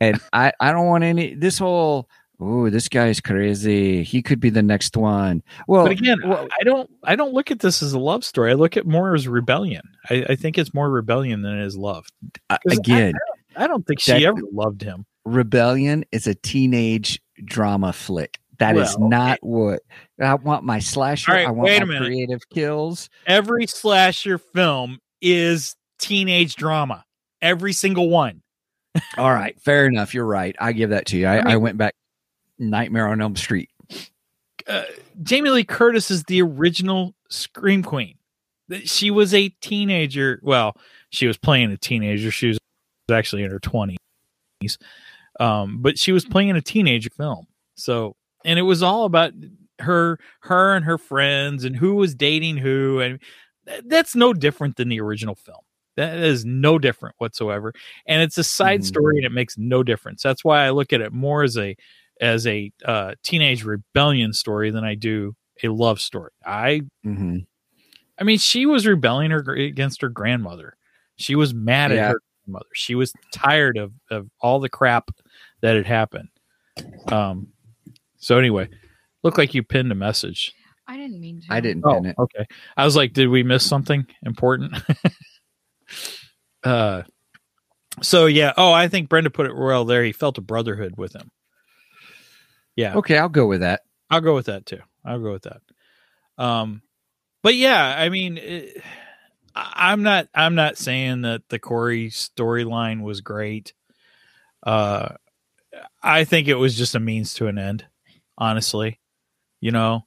A: and I, I don't want any this whole oh this guy's crazy. He could be the next one. Well,
B: but again,
A: well,
B: I don't I don't look at this as a love story. I look at more as rebellion. I, I think it's more rebellion than it is love.
A: uh,
B: 'cause I-
A: again,
B: I don't think she ever loved him.
A: Rebellion is a teenage drama flick. That is
B: Well,
A: not what I want. My slasher.
B: Right,
A: I want
B: wait a minute.
A: creative kills.
B: Every slasher film is teenage drama. Every single one.
A: All right, fair enough. You're right. I give that to you. I,
B: I
A: I, went back. Nightmare on Elm Street.
B: Uh, Jamie Lee Curtis is the original Scream Queen. She was a teenager. Well, she was playing a teenager. She was actually in her twenties. Um, but she was playing a teenager film. So, and it was all about her, her and her friends, and who was dating who, and that's no different than the original film. That is no different whatsoever, and it's a side
A: Mhm.
B: story, and it makes no difference. That's why I look at it more as a as a uh, teenage rebellion story than I do a love story. I
A: Mm-hmm.
B: I mean, she was rebelling her, against her grandmother. She was mad
A: Yeah.
B: at her grandmother. She was tired of, of all the crap that had happened. Um. So anyway, looked like you pinned a message.
E: I didn't mean to.
A: I didn't
B: Oh,
A: pin it.
B: okay. I was like, did we miss something important? uh. So yeah. Oh, I think Brenda put it well there. He felt a brotherhood with him. Yeah.
A: Okay, I'll go with that.
B: I'll go with that too. I'll go with that. Um, but yeah, I mean, it, I- I'm not. I'm not saying that the Corey storyline was great. Uh, I think it was just a means to an end. Honestly, you know,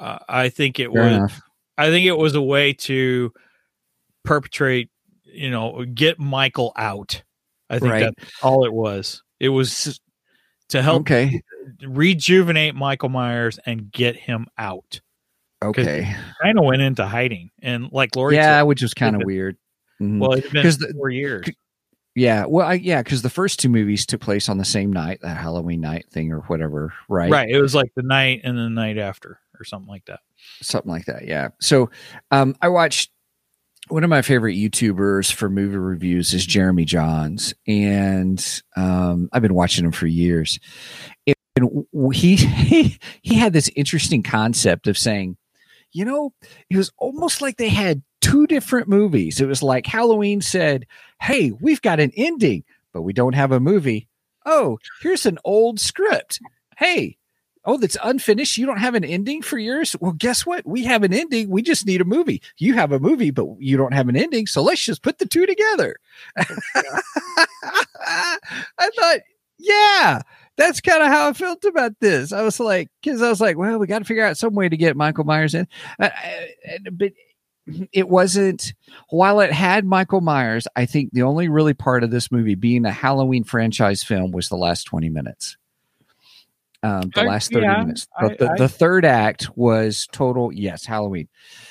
B: uh, I think it
A: Fair
B: was.
A: enough.
B: I think it was a way to perpetrate. You know, get Michael out. I think
A: Right.
B: that's all it was. It was to help
A: Okay.
B: rejuvenate Michael Myers and get him out.
A: Okay.
B: Kind of went into hiding, and like Laurie
A: Yeah,
B: said,
A: which was kind of weird. Mhm.
B: well, it's been
A: the-
B: four years.
A: yeah. Well, I, yeah, because the first two movies took place on the same night, that Halloween night thing or whatever, right?
B: Right. It was like the night and the night after, or something like that.
A: something like that. Yeah. So um, I watched one of my favorite YouTubers for movie reviews is Jeremy Jahns, and um, I've been watching him for years. And he he had this interesting concept of saying, you know, it was almost like they had two different movies. It was like Halloween said, "Hey, we've got an ending, but we don't have a movie." Oh, here's an old script. Hey, oh, that's unfinished. You don't have an ending for yours? Well, guess what? We have an ending. We just need a movie. You have a movie, but you don't have an ending. So let's just put the two together. I thought, yeah, that's kind of how I felt about this. I was like, because I was like, well, we got to figure out some way to get Michael Myers in. Uh, uh, but it wasn't, while it had Michael Myers, I think the only really part of this movie being a Halloween franchise film was the last 20 minutes Um, the last 30
B: yeah,
A: minutes.
B: I-
A: the,
B: I-
A: the third act was total, yes, Halloween.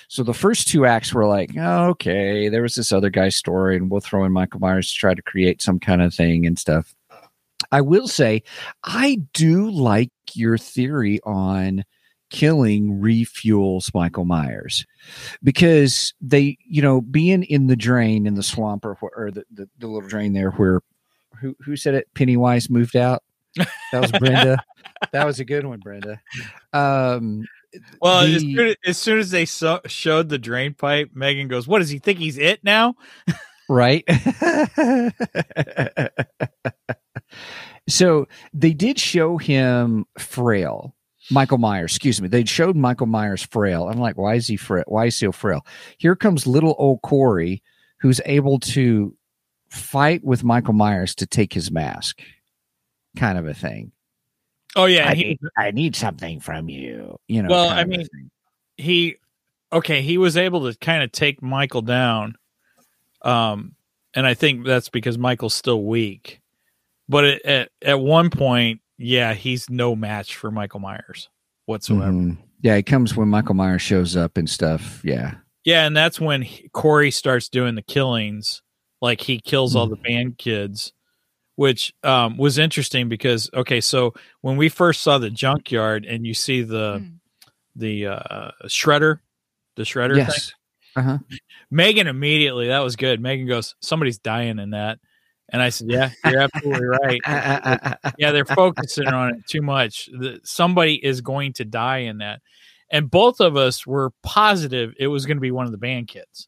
A: So the first two acts were like, oh, okay, there was this other guy's story, and we'll throw in Michael Myers to try to create some kind of thing and stuff. I will say, I do like your theory on killing refuels Michael Myers because they, you know, being in the drain in the swamp or, or the, the, the little drain there where who who said it? Pennywise moved out. That was Brenda. that was a good one, Brenda. Um,
B: Well, as,
A: the-
B: soon, as soon as they so, showed the drain pipe, Megan goes, "What does he think he's it now?"
A: right? so they did show him frail. Michael Myers, excuse me. They showed Michael Myers frail. I'm like, why is he frail? Why is he so frail? Here comes little old Corey, who's able to fight with Michael Myers to take his mask, kind of a thing.
B: Oh yeah,
A: I,
B: he,
A: need, I need something from you. You know.
B: Well, I mean, he okay he was able to kind of take michael down um and i think that's because michael's still weak but at, at, at one point yeah he's no match for michael myers whatsoever
A: Mhm. Yeah, it comes when Michael Myers shows up and stuff. Yeah.
B: yeah and that's when he, corey starts doing the killings like he kills all the band kids which um was interesting because okay so when we first saw the junkyard and you see the
E: Mm.
B: the uh shredder the shredder thing
A: Uh-huh.
B: Megan immediately, that was good. Megan goes, Somebody's dying in that. And I said, Yeah, you're absolutely right. Yeah, they're focusing on it too much. The, somebody is going to die in that. And both of us were positive it was going to be one of the band kids.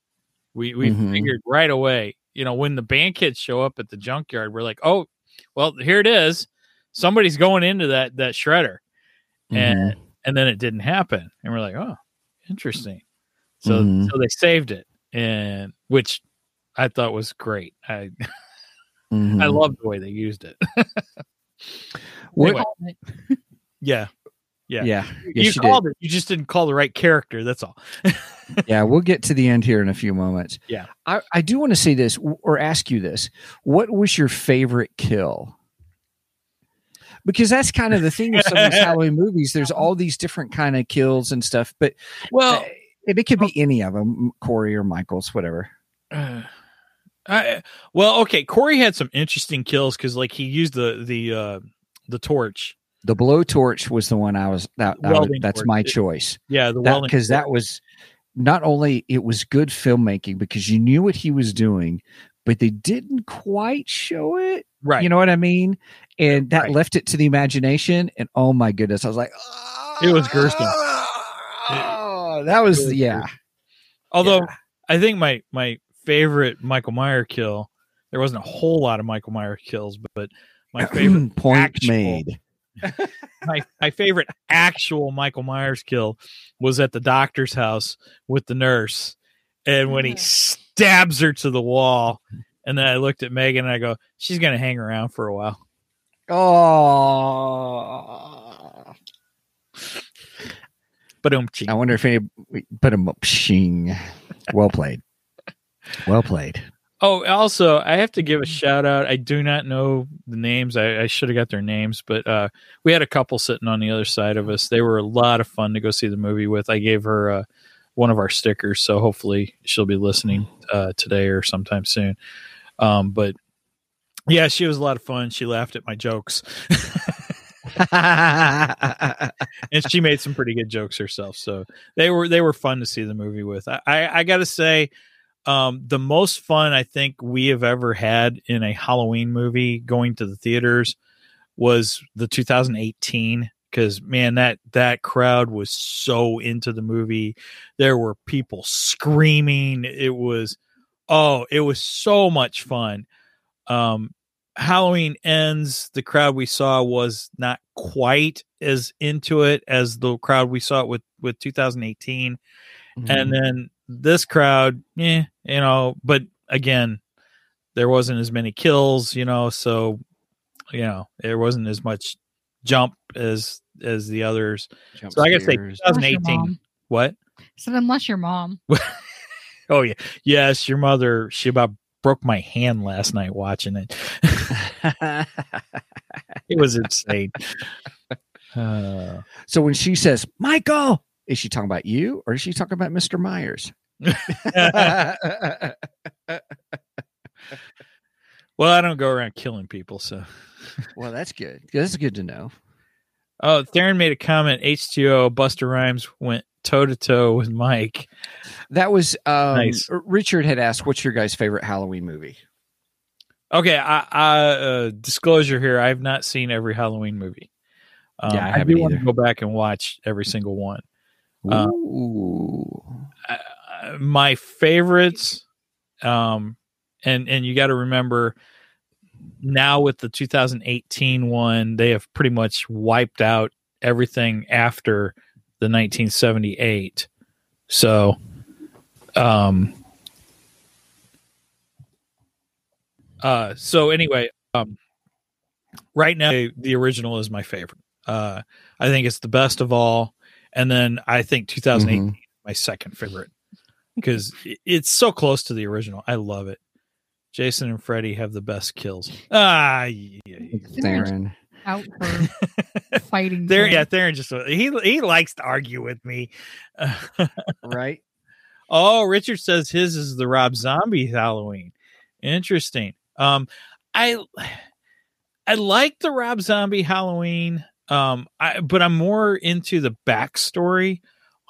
B: We we
A: Mhm.
B: figured right away, you know, when the band kids show up at the junkyard, we're like, Oh, well, here it is. Somebody's going into that that shredder. And and then it didn't happen. And we're like, Oh, interesting. So
A: Mhm.
B: so they saved it, and which I thought was great. I
A: Mhm.
B: I love the way they used it.
A: What-
B: Anyway, yeah, yeah.
A: yeah.
B: you
A: Yes, you
B: called it. You just didn't call the right character. That's all.
A: Yeah, we'll get to the end here in a few moments.
B: Yeah.
A: I, I do want to say this or ask you this. What was your favorite kill? Because that's kind of the thing with some of these Halloween movies. There's all these different kind of kills and stuff, but
B: Well,
A: uh, and it could be any of them, Corey or Michael's, whatever.
B: uh, I, well, okay. Corey had some interesting kills because, like, he used the the uh the torch.
A: The blowtorch was the one I was that, that was- that's
B: torch.
A: my choice.
B: Yeah, the
A: because that was not only it was good filmmaking because you knew what he was doing, but they didn't quite show it.
B: right.
A: You know what I mean? And that
B: Right.
A: left it to the imagination. And oh my goodness, I was like,
B: It was gruesome.
A: Oh, that was
B: was
A: yeah.
B: Although
A: Yeah.
B: I think my my favorite Michael Meyer kill, there wasn't a whole lot of Michael Meyer kills, but my favorite
A: point
B: actual-
A: made.
B: my my favorite actual Michael Myers kill was at the doctor's house with the nurse, and when he stabs her to the wall, and then I looked at Megan and I go, "She's gonna hang around for a while."
A: Oh,
B: But um,
A: I wonder if any put him up. Well played. Well played.
B: Oh, also, I have to give a shout out. I do not know the names. I, I should have got their names, but uh, we had a couple sitting on the other side of us. They were a lot of fun to go see the movie with. I gave her uh, one of our stickers, so hopefully she'll be listening uh, today or sometime soon. Um, but yeah, she was a lot of fun. She laughed at my jokes, and she made some pretty good jokes herself. So they were they were fun to see the movie with. I I, I got to say, um, the most fun I think we have ever had in a Halloween movie going to the theaters was the 2018 because man that that crowd was so into the movie. There were people screaming. It was oh it was so much fun. Um halloween ends the crowd we saw was not quite as into it as the crowd we saw it with with 2018 and then this crowd yeah you know but again there wasn't as many kills you know so you know there wasn't as much jump as as the others
A: Jump
B: so i gotta say
A: scares.
B: 2018
E: mom.
B: what
E: So unless your mom.
B: oh yeah yes your mother she about broke my hand last night watching it it was insane Uh,
A: So when she says, Michael, is she talking about you or is she talking about Mr. Myers?
B: Well, I don't go around killing people, so.
A: well, that's good. That's good to know.
B: Oh, Theron made a comment. H2O Busta Rhymes went toe to toe with Mike.
A: That was um,
B: Nice.
A: Richard had asked, "What's your guys' favorite Halloween movie?"
B: Okay, I, I uh, disclosure here. I have not seen every Halloween movie. Um,
A: Yeah, I
B: I,
A: haven't
B: want to
A: either.
B: go back and watch every single one. Uh,
A: Ooh,
B: Uh, my favorites, um, and and you got to remember now with the 2018 one, they have pretty much wiped out everything after the 1978. So, um, uh, so anyway, um, right now the original is my favorite. Uh, I think it's the best of all, and then I think 2018
A: Mhm.
B: my second favorite because it's so close to the original. I love it. Jason and Freddy have the best kills. Ah, yeah, yeah.
A: Theron.
E: Out for fighting.
B: There, yeah,
E: it.
B: Theron just he he likes to argue with me.
A: right?
B: oh, Richard says his is the Rob Zombie Halloween. Interesting. Um, I I like the Rob Zombie Halloween. Um, I but I'm more into the backstory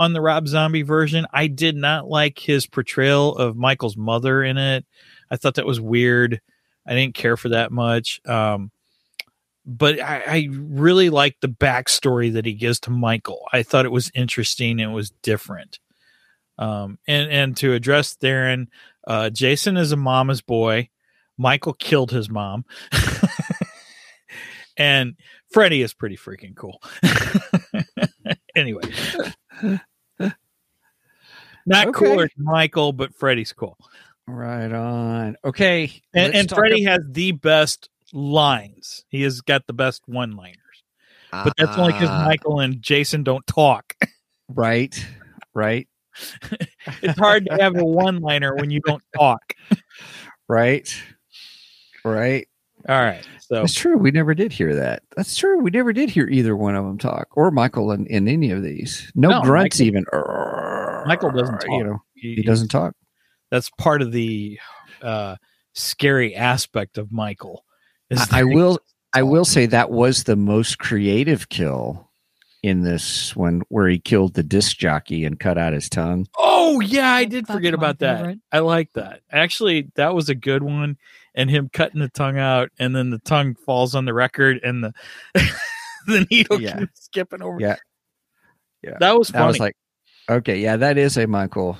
B: on the Rob Zombie version. I did not like his portrayal of Michael's mother in it. I thought that was weird. I didn't care for that much. Um, but I, I really liked the backstory that he gives to Michael. I thought it was interesting and it was different. Um, and and to address Theron, uh, Jason is a mama's boy. Michael killed his mom, and Freddy is pretty freaking cool. anyway, not
A: Okay.
B: cooler than Michael, but Freddy's cool.
A: Right on. Okay,
B: And, and Freddy
A: ab-
B: has the best lines. He has got the best one liners. But that's only because
A: Ah,
B: Michael and Jason don't talk.
A: right, right,
B: It's hard to have a one liner when you don't talk.
A: right, right.
B: All right. So
A: That's true. We never did hear that. That's true. We never did hear either one of them talk, or Michael in, in any of these. No,
B: No,
A: grunts,
B: Michael-
A: even.
B: Michael doesn't talk.
A: You know, he doesn't talk.
B: That's part of the uh, scary aspect of Michael. is
A: I, I will. I will say that was the most creative kill in this one, where he killed the disc jockey and cut out his tongue.
B: Oh yeah, I did
E: That's
B: forget
E: my
B: about that. I like that. Actually, that was a good one. And him cutting the tongue out, and then the tongue falls on the record, and the the needle
A: Yeah.
B: keeps skipping over.
A: Yeah. Yeah.
B: that was funny.
A: I was like, okay, yeah, that is a Michael.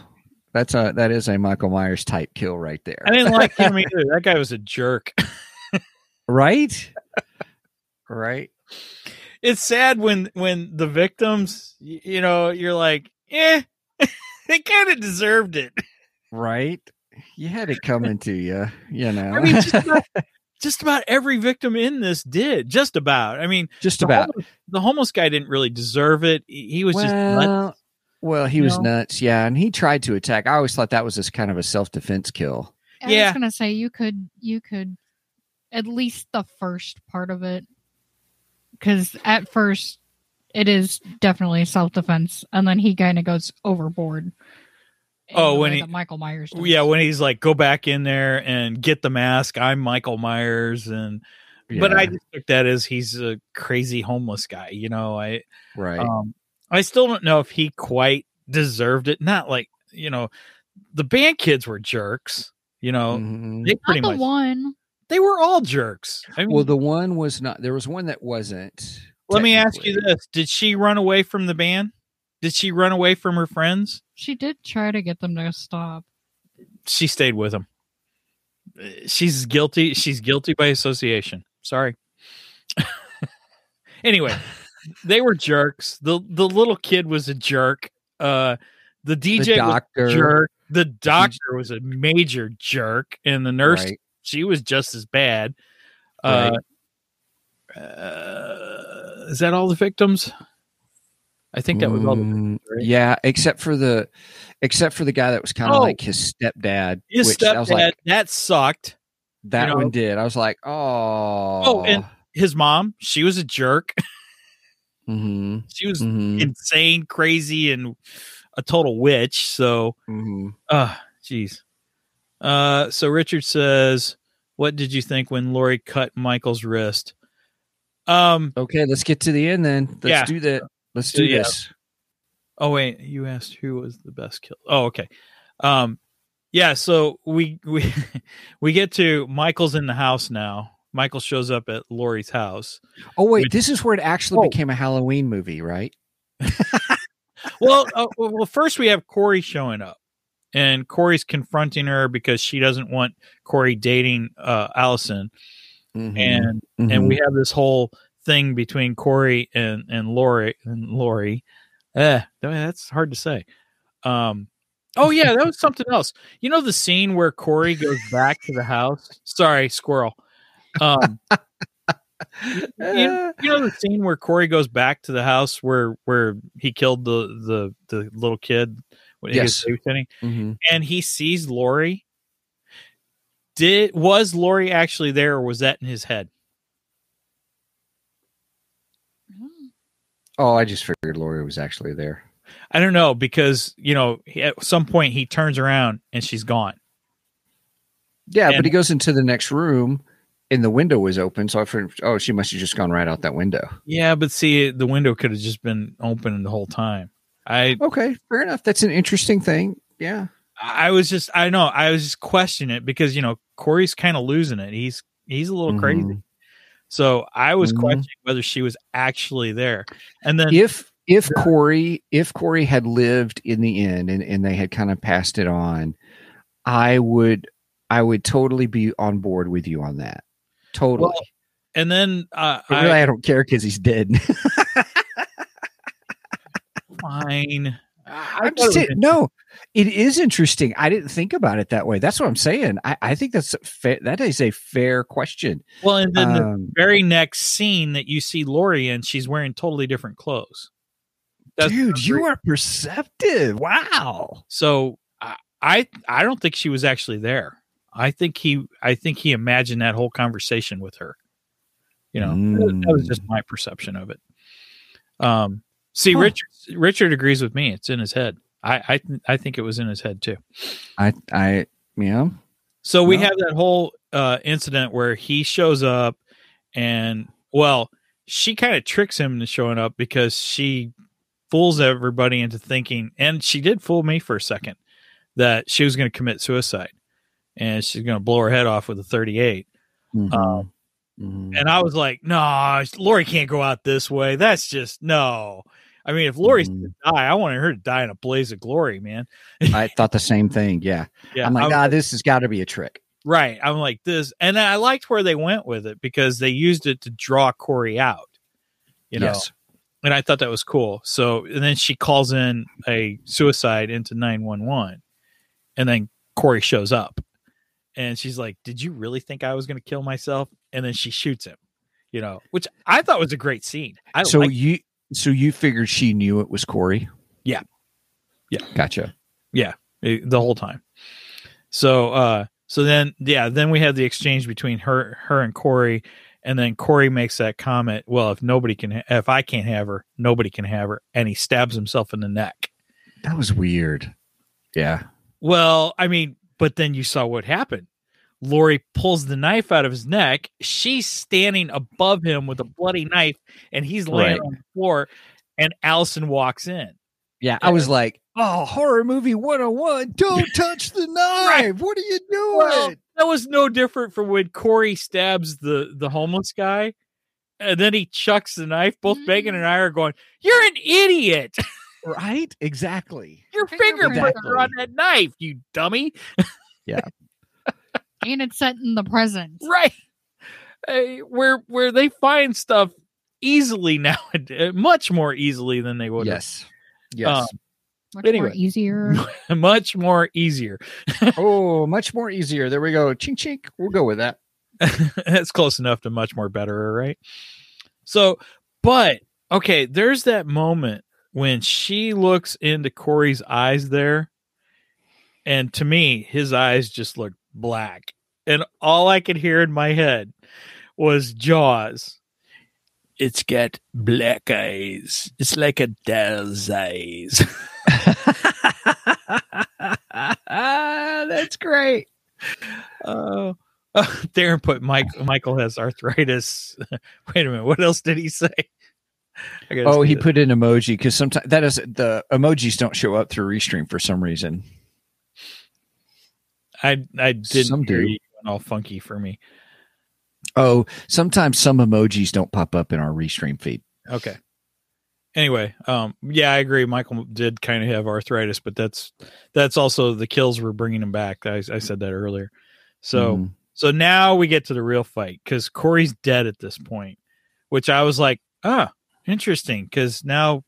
A: That's a that is a Michael Myers type kill right there.
B: I didn't like him either. That guy was a jerk.
A: right, right.
B: It's sad when when the victims, you know, you're like, eh, they kind of deserved it.
A: Right. You had it coming to you, you know.
B: I mean, just about, just about every victim in this did. Just about. I mean,
A: just
B: the
A: about.
B: homeless, the homeless guy didn't really deserve it. He, was just nuts.
A: Well, well, he was
B: know?
A: nuts, yeah, and he tried to attack. I always thought that was just kind of a self defense kill.
E: I
B: Yeah.
E: was gonna say you could you could at least the first part of it because at first it is definitely self defense, and then he kind of goes overboard.
B: Oh, when he-
E: Michael Myers. Does.
B: Yeah, when he's like, go back in there and get the mask. I'm Michael Myers, and but I just took that as he's a crazy homeless guy. You know, I
A: right.
B: Um, I still don't know if he quite deserved it. Not like you know, the band kids were jerks. You know,
A: Mhm.
B: they
E: not the
B: much
E: one.
B: they were all jerks. I mean,
A: Well, the one was not. There was one that wasn't.
B: let me ask you this: Did she run away from the band? Did she run away from her friends?
E: She did try to get them to stop.
B: She stayed with them. She's guilty. She's guilty by association. Sorry. anyway, they were jerks. the The little kid was a jerk. Uh, the DJ
A: The
B: was
A: doctor.
B: a jerk. The doctor was a major jerk, and the nurse
A: Right.
B: she was just as bad. Uh, uh, is that all the victims? I think that was all. The,
A: Mm,
B: right?
A: Yeah, except for the, except for the guy that was kind of
B: Oh.
A: like his stepdad.
B: his
A: which I was
B: stepdad
A: like,
B: that sucked.
A: that
B: know.
A: one did. I was like, oh,
B: Oh, and his mom, she was a jerk.
A: Mm-hmm.
B: She was
A: Mm-hmm.
B: insane, crazy, and a total witch. So,
A: Mm-hmm.
B: uh, jeez. Uh, so Richard says, "What did you think when Laurie cut Michael's wrist?" Um.
A: Okay, let's get to the end then. Let's
B: Yeah.
A: do that. Let's do
B: Yeah.
A: this.
B: Oh wait, you asked who was the best kill. Oh, okay. Um. Yeah. So we we we get to Michael's in the house now. Michael shows up at Laurie's house.
A: Oh wait,
B: Which-
A: this is where it actually
B: Oh.
A: became a Halloween movie, right?
B: well, uh, well, well, first we have Corey showing up, and Corey's confronting her because she doesn't want Corey dating uh, Allison,
A: Mm-hmm.
B: and and we have this whole thing between Corey and and Laurie and Laurie. Eh, that's hard to say. Um. Oh yeah, that was something else. You know the scene where Corey goes back to the house. Sorry, squirrel. Um. you, you know the scene where Corey goes back to the house where where he killed the the the little kid when he was
A: Yes.
B: babysitting,
A: Mhm.
B: and he sees Laurie. Did was Laurie actually there, or was that in his head?
A: Oh, I just figured Laurie was actually there.
B: I don't know because you know at some point he turns around and she's gone.
A: Yeah,
B: And-
A: but he goes into the next room and the window was open. So I figured, oh, she must have just gone right out that window.
B: Yeah, but see, the window could have just been open the whole time. I
A: Okay, fair enough. That's an interesting thing. Yeah.
B: I was just I know I was just questioning it because you know Corey's kind of losing it. He's he's a little crazy.
A: Mhm.
B: So I was
A: Mhm.
B: questioning whether she was actually there. And then
A: If if Corey if Corey had lived in the inn and, and they had kind of passed it on, I would I would totally be on board with you on that. Totally.
B: Well, and then uh,
A: but really,
B: I
A: I don't care because he's dead.
B: fine. I
A: I'm just saying, no, it is interesting. I didn't think about it that way. That's what I'm saying. I, I think that's a fa- that is a fair question.
B: Well, and then the
A: Um,
B: very next scene that you see Laurie in, she's wearing totally different clothes. That's
A: dude, you are perceptive. Wow.
B: So I, I I don't think she was actually there. I think he I think he imagined that whole conversation with her. You know, that, that was just my perception of it. Um, see,
A: Huh.
B: Richard Richard agrees with me. It's in his head. I I th- I think it was in his head too.
A: I I yeah.
B: So we
A: No.
B: have that whole uh, incident where he shows up, and well, she kind of tricks him into showing up because she fools everybody into thinking, and she did fool me for a second that she was going to commit suicide, and she's going to blow her head off with a 38.
A: Mhm.
B: Um,
A: Mhm.
B: And I was like, no, Laurie can't go out this way. That's just no. I mean, if Laurie's
A: Mhm.
B: going to die, I wanted her to die in a blaze of glory, man.
A: I thought the same thing. Yeah.
B: Yeah,
A: I'm like,
B: I was
A: ah, this has got to be a trick.
B: Right. I'm like this. And I liked where they went with it because they used it to draw Corey out, you know,
A: yes.
B: and I thought that was cool. So, and then she calls in a suicide into 911 and then Corey shows up and she's like, Did you really think I was going to kill myself? And then she shoots him, you know, which I thought was a great scene. I
A: So
B: like,
A: you so you figured she knew it was Corey?
B: Yeah. Yeah.
A: Gotcha.
B: eh, the whole time. So, uh, so then, yeah, then we have the exchange between her, her and Corey, and then Corey makes that comment. Well, if nobody can, ha- if I can't have her, nobody can have her, and he stabs himself in the neck.
A: That was weird. Yeah.
B: Well, I mean, but then you saw what happened. Laurie pulls the knife out of his neck. She's standing above him with a bloody knife, and he's laying
A: Right.
B: on the floor. And Allison walks in.
A: Yeah. I was like, oh, horror movie 101. Don't touch the knife. What are you doing?
B: Well, that was no different from when Corey stabs the the homeless guy, and then he chucks the knife. Both Megan mm-hmm. and I are going, "You're an idiot!
A: right? Exactly.
B: Your
E: Fingerprints
B: fingerprints are
A: are-
B: on that knife, you dummy!" Yeah.
E: and it's set in the present.
B: Right? Hey, where where they find stuff easily now, much more easily than they would.
A: Yes. Yes.
E: Um, much
B: Anyway.
E: more easier.
B: much more easier.
A: oh, much more easier. There we go. Chink chink. We'll go with that.
B: That's close enough to much more better, right? So, but okay, there's that moment when she looks into Corey's eyes there, and to me, his eyes just look black, and all I could hear in my head was Jaws. it's got black eyes. It's like a doll's eyes.
A: That's great.
B: Oh, uh, Darren put Mike. Michael has arthritis. Wait a minute. What else did he say?
A: Oh, he
B: this.
A: put in emoji because sometimes that is the emojis don't show up through Restream for some reason.
B: I I didn't
A: Some
B: hear
A: do.
B: all funky for me.
A: Oh, sometimes some emojis don't pop up in our Restream feed.
B: Okay. Anyway, um, yeah, I agree. Michael did kind of have arthritis, but that's that's also the kills were bringing him back. I, I said that earlier. So
A: Mhm.
B: so now we get to the real fight because Corey's dead at this point, which I was like, ah, interesting, because now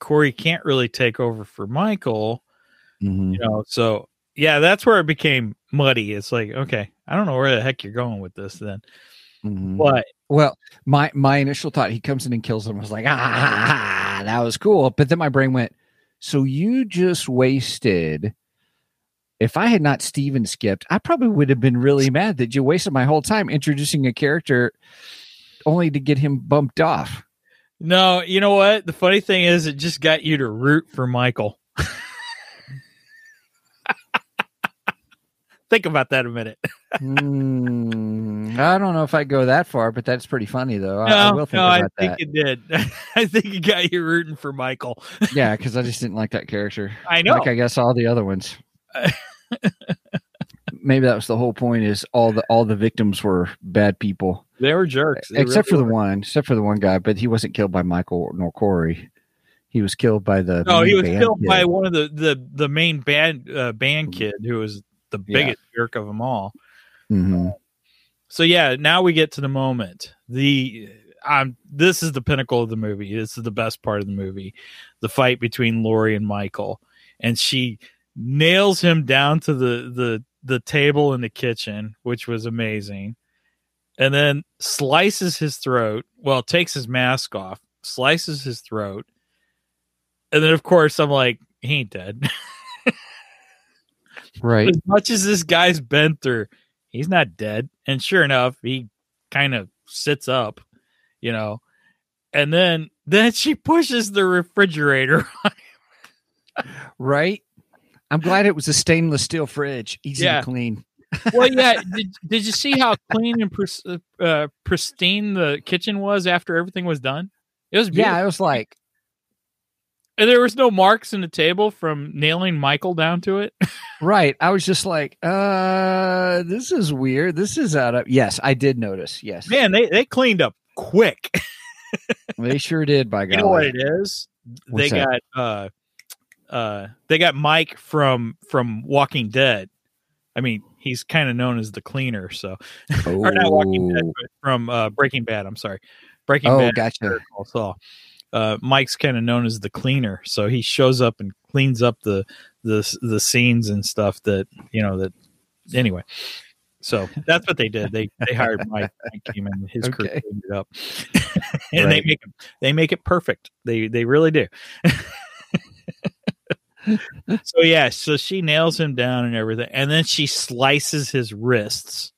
B: Corey can't really take over for Michael,
A: Mhm.
B: you know. So yeah, that's where it became muddy. It's like, okay, I don't know where the heck you're going with this then,
A: Mhm.
B: but
A: Well, my my initial thought he comes in and kills him I was like ah that was cool, but then my brain went, so you just wasted. If I had not Steven skipped, I probably would have been really mad that you wasted my whole time introducing a character only to get him bumped off.
B: No, you know what? The funny thing is, it just got you to root for Michael. Think about that a minute.
A: Hmm, I don't know if I go that far, but that's pretty funny though. I, I
B: no,
A: will think
B: no, I
A: about
B: think it did. I think it got you rooting for Michael.
A: yeah, because I just didn't like that character.
B: I know.
A: Like I guess all the other ones. Maybe that was the whole point. Is all the all the victims were bad people,
B: they were jerks, They
A: except
B: really
A: for the one, except for the one guy. But he wasn't killed by Michael nor Corey. He was killed by the.
B: No, he was killed
A: kid.
B: by one of the the the main band uh, band kid who was the
A: Yeah.
B: biggest jerk of them all.
A: Mhm.
B: So yeah, now we get to the moment. The um this is the pinnacle of the movie. This is the best part of the movie. The fight between Laurie and Michael. And she nails him down to the the the table in the kitchen, which was amazing. And then slices his throat. Well, takes his mask off, slices his throat. And then of course I'm like, he ain't dead.
A: Right.
B: as much as this guy's been through, he's not dead. And sure enough, he kind of sits up, you know. And then then she pushes the refrigerator.
A: Right. I'm glad it was a stainless steel fridge, easy
B: Yeah.
A: to clean.
B: Well, yeah. Did, did you see how clean and pris- uh, pristine the kitchen was after everything was done? It was beautiful.
A: Yeah, It was like,
B: And there was no marks in the table from nailing Michael down to it.
A: right. I was just like, uh, this is weird. This is out of. Yes, I did notice. Yes,
B: Man, they, they cleaned up quick.
A: they sure did. By God,
B: You know what it is?
A: What's
B: they
A: that?
B: got uh uh they got Mike from from Walking Dead. I mean, he's kind of known as the cleaner, so or not Walking Dead, but from uh Breaking Bad, I'm sorry. Breaking
A: Oh,
B: Bad
A: gotcha.
B: Saul. Uh Mike's kind of known as the cleaner, so he shows up and cleans up the the the scenes and stuff that, you know, that anyway. So that's what they did. They they hired Mike. Mike came in, his crew cleaned it up, and they make it they make it perfect. They they really do. so yeah, so she nails him down and everything, and then she slices his wrists,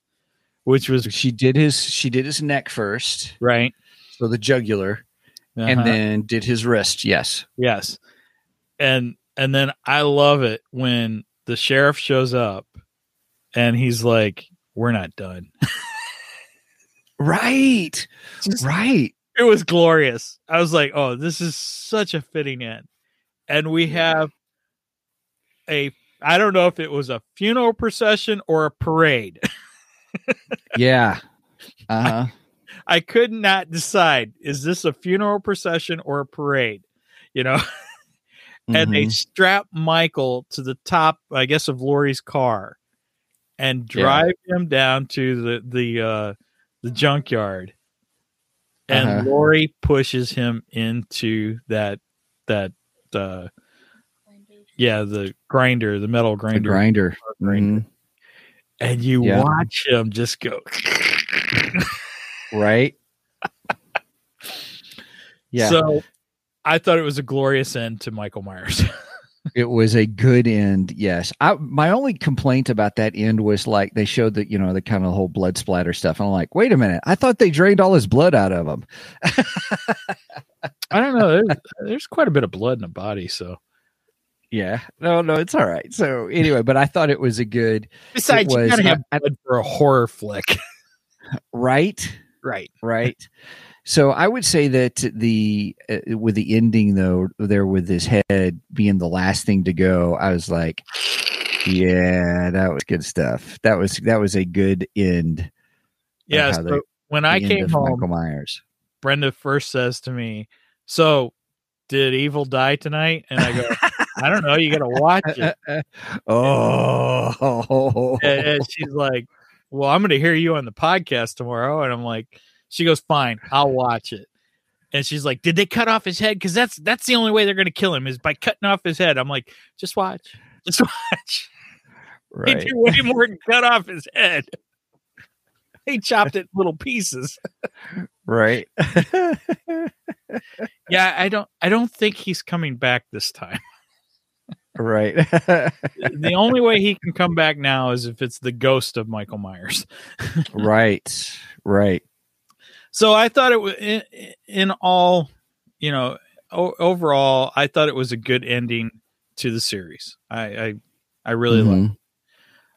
B: which was
A: She did his. She did his neck first,
B: right.
A: so the jugular,
B: Uh-huh.
A: and then did his wrist. Yes.
B: yes, and and then I love it when the sheriff shows up, and he's like, "We're not done."
A: Right.
B: Just-
A: Right.
B: it was glorious. I was like, "Oh, this is such a fitting end," and we have a. I don't know if it was a funeral procession or a parade.
A: Yeah. Uh huh.
B: I could not decide is this a funeral procession or a parade, you know? and they
A: Mm-hmm.
B: strap Michael to the top, I guess, of Laurie's car and
A: Yeah.
B: drive him down to the the uh, the junkyard. And
A: Uh-huh.
B: Laurie pushes him into that that uh, yeah the grinder, the metal
A: the
B: grinder,
A: grinder.
B: grinder.
A: Mhm.
B: and you
A: Yeah.
B: watch him just go.
A: Right. Yeah.
B: So I thought it was a glorious end to Michael Myers.
A: It was a good end. Yes. I, my only complaint about that end was like they showed the, you know, the kind of whole blood splatter stuff. And I'm like, wait a minute. I thought they drained all his blood out of him.
B: I don't know. There's, there's quite a bit of blood in the body, so
A: yeah. No, no, it's all right. So anyway, but I thought it was a good,
B: besides
A: was-
B: you gotta have
A: I-
B: blood for a horror flick,
A: right?
B: right?
A: right so i would say that the uh, with the ending though there with his head being the last thing to go i was like yeah that was good stuff that was that was a good end
B: Yes.
A: they-
B: when I came home,
A: michael myers
B: Brenda first says to me, "So, did Evil die tonight?" And I go, "I don't know. You got to watch it."
A: oh
B: and, and she's like, "Well, I'm going to hear you on the podcast tomorrow." And I'm like, "She goes, fine, I'll watch it." And she's like, "Did they cut off his head? Because that's that's the only way they're going to kill him is by cutting off his head." I'm like, "Just watch, just watch." They
A: right
B: do way more than cut off his head. They chopped it in little pieces.
A: right
B: Yeah, I don't I don't think he's coming back this time.
A: Right
B: the only way he can come back now is if it's the ghost of Michael Myers.
A: right right
B: So I thought it was in, in all, you know, o- overall, I thought it was a good ending to the series. I I, I really
A: Mhm.
B: liked.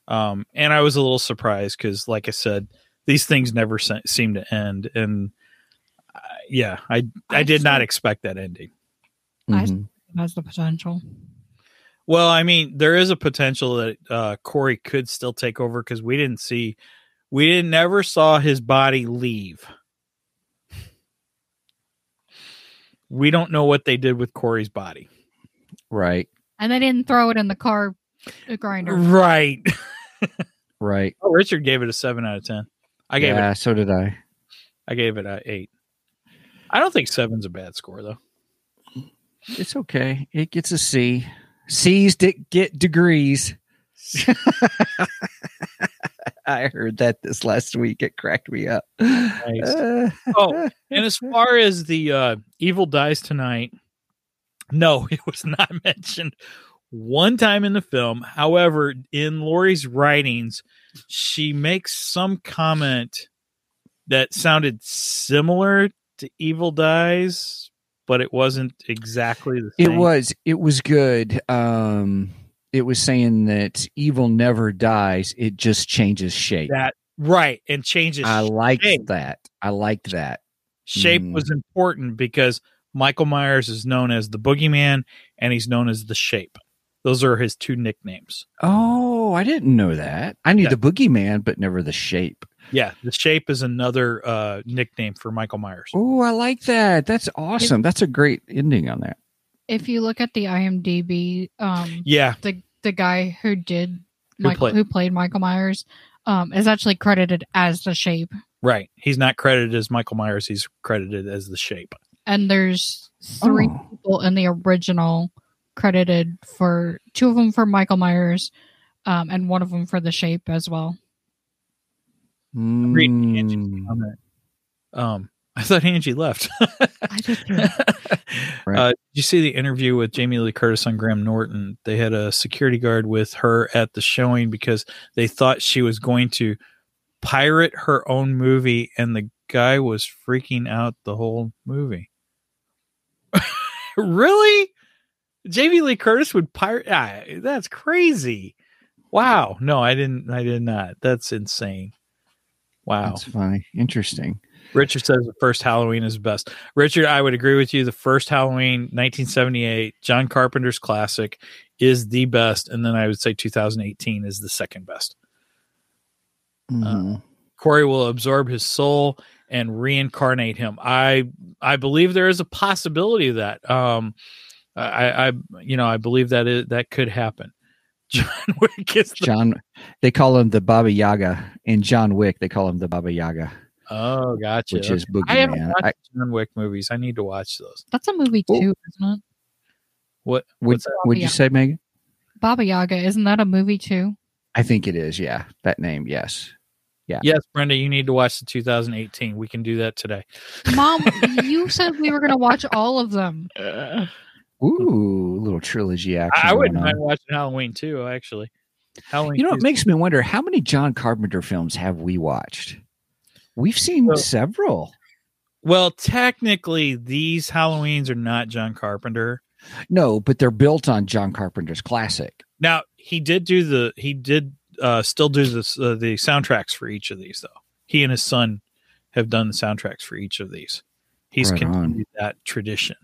B: Um, and I was a little surprised because, like I said, these things never se- seem to end. And uh, yeah, I I
E: I
B: did not expect that ending.
E: I-
A: Mhm.
E: Has the potential.
B: Well, I mean, there is a potential that uh, Corey could still take over because we didn't see, we didn't never saw his body leave. We don't know what they did with Corey's body.
A: right
E: And they didn't throw it in the car uh, grinder.
B: Right.
A: right
B: Oh, Richard gave it a seven out of ten. I gave
A: yeah
B: it.
A: so did i
B: I gave it a eight. I don't think seven's a bad score though.
A: It's okay. It gets a C. C's di- get degrees. I heard that this last week. It cracked me up. Uh,
B: Oh, and as far as the uh, Evil Dies Tonight, no, it was not mentioned one time in the film. However, in Laurie's writings, she makes some comment that sounded similar to Evil Dies, but it wasn't exactly the same.
A: it was it was good. Um, it was saying that evil never dies; it just changes shape.
B: that right and changes
A: I liked
B: shape.
A: that. I liked that.
B: shape
A: Mm.
B: was important because Michael Myers is known as the Boogeyman and he's known as the Shape. Those are his two nicknames.
A: Oh, I didn't know that. I knew
B: Yeah.
A: the boogeyman, but never the shape.
B: Yeah, the Shape is another uh, nickname for Michael Myers.
A: Oh, I like that. That's awesome. That's a great ending on that.
E: If you look at the IMDb, um,
B: Yeah,
E: the the guy who did
B: Who
E: Michael
B: played-
E: who played Michael Myers um, is actually credited as the Shape.
B: right. He's not credited as Michael Myers. He's credited as the Shape.
E: And there's three
A: Oh.
E: people in the original credited for two of them for Michael Myers, um, and one of them for the Shape as well.
B: I'm reading Angie's
A: Mm.
B: comment. Um, I thought Angie left.
E: I did.
A: Right.
B: Uh, did you see the interview with Jamie Lee Curtis on Graham Norton? They had a security guard with her at the showing because they thought she was going to pirate her own movie, and the guy was freaking out the whole movie. really? Jamie Lee Curtis would pirate? Ah, that's crazy. Wow. No, I didn't. I did not. That's insane. Wow.
A: That's funny. Interesting.
B: Richard says the first Halloween is best. Richard, I would agree with you. The first Halloween, 1978, John Carpenter's classic, is the best, and then I would say 2018 is the second best.
A: Mhm.
B: Corey will absorb his soul and reincarnate him. I I believe there is a possibility of that. Um, I I you know I believe that is, that could happen. John Wick is the
A: John, they call him the Baba Yaga. In John Wick, they call him the Baba Yaga,
B: oh gotcha.
A: which is
B: I haven't
A: Boogeyman.
B: watched
A: I,
B: John Wick movies. I need to watch those.
E: That's a movie too, isn't it?
B: What
A: would would you
E: Yeah.
A: say, Megan?
E: Baba Yaga, isn't that a movie too?
A: I think it is. Yeah, that name. Yes. Yeah.
B: Yes, Brenda, you need to watch the 2018. We can do that today.
E: Mom, you said we were going to watch all of them.
A: Uh, Ooh, little trilogy action.
B: I, I wouldn't mind watching Halloween too. Actually, Halloween.
A: You know, it makes me wonder how many John Carpenter films have we watched? We've seen
B: Well-
A: several.
B: well, technically, these Halloweens are not John Carpenter.
A: No, but they're built on John Carpenter's classic.
B: Now he did do the he did uh, still do this uh, the soundtracks for each of these though. He and his son have done the soundtracks for each of these. He's
A: Right on.
B: continued that tradition.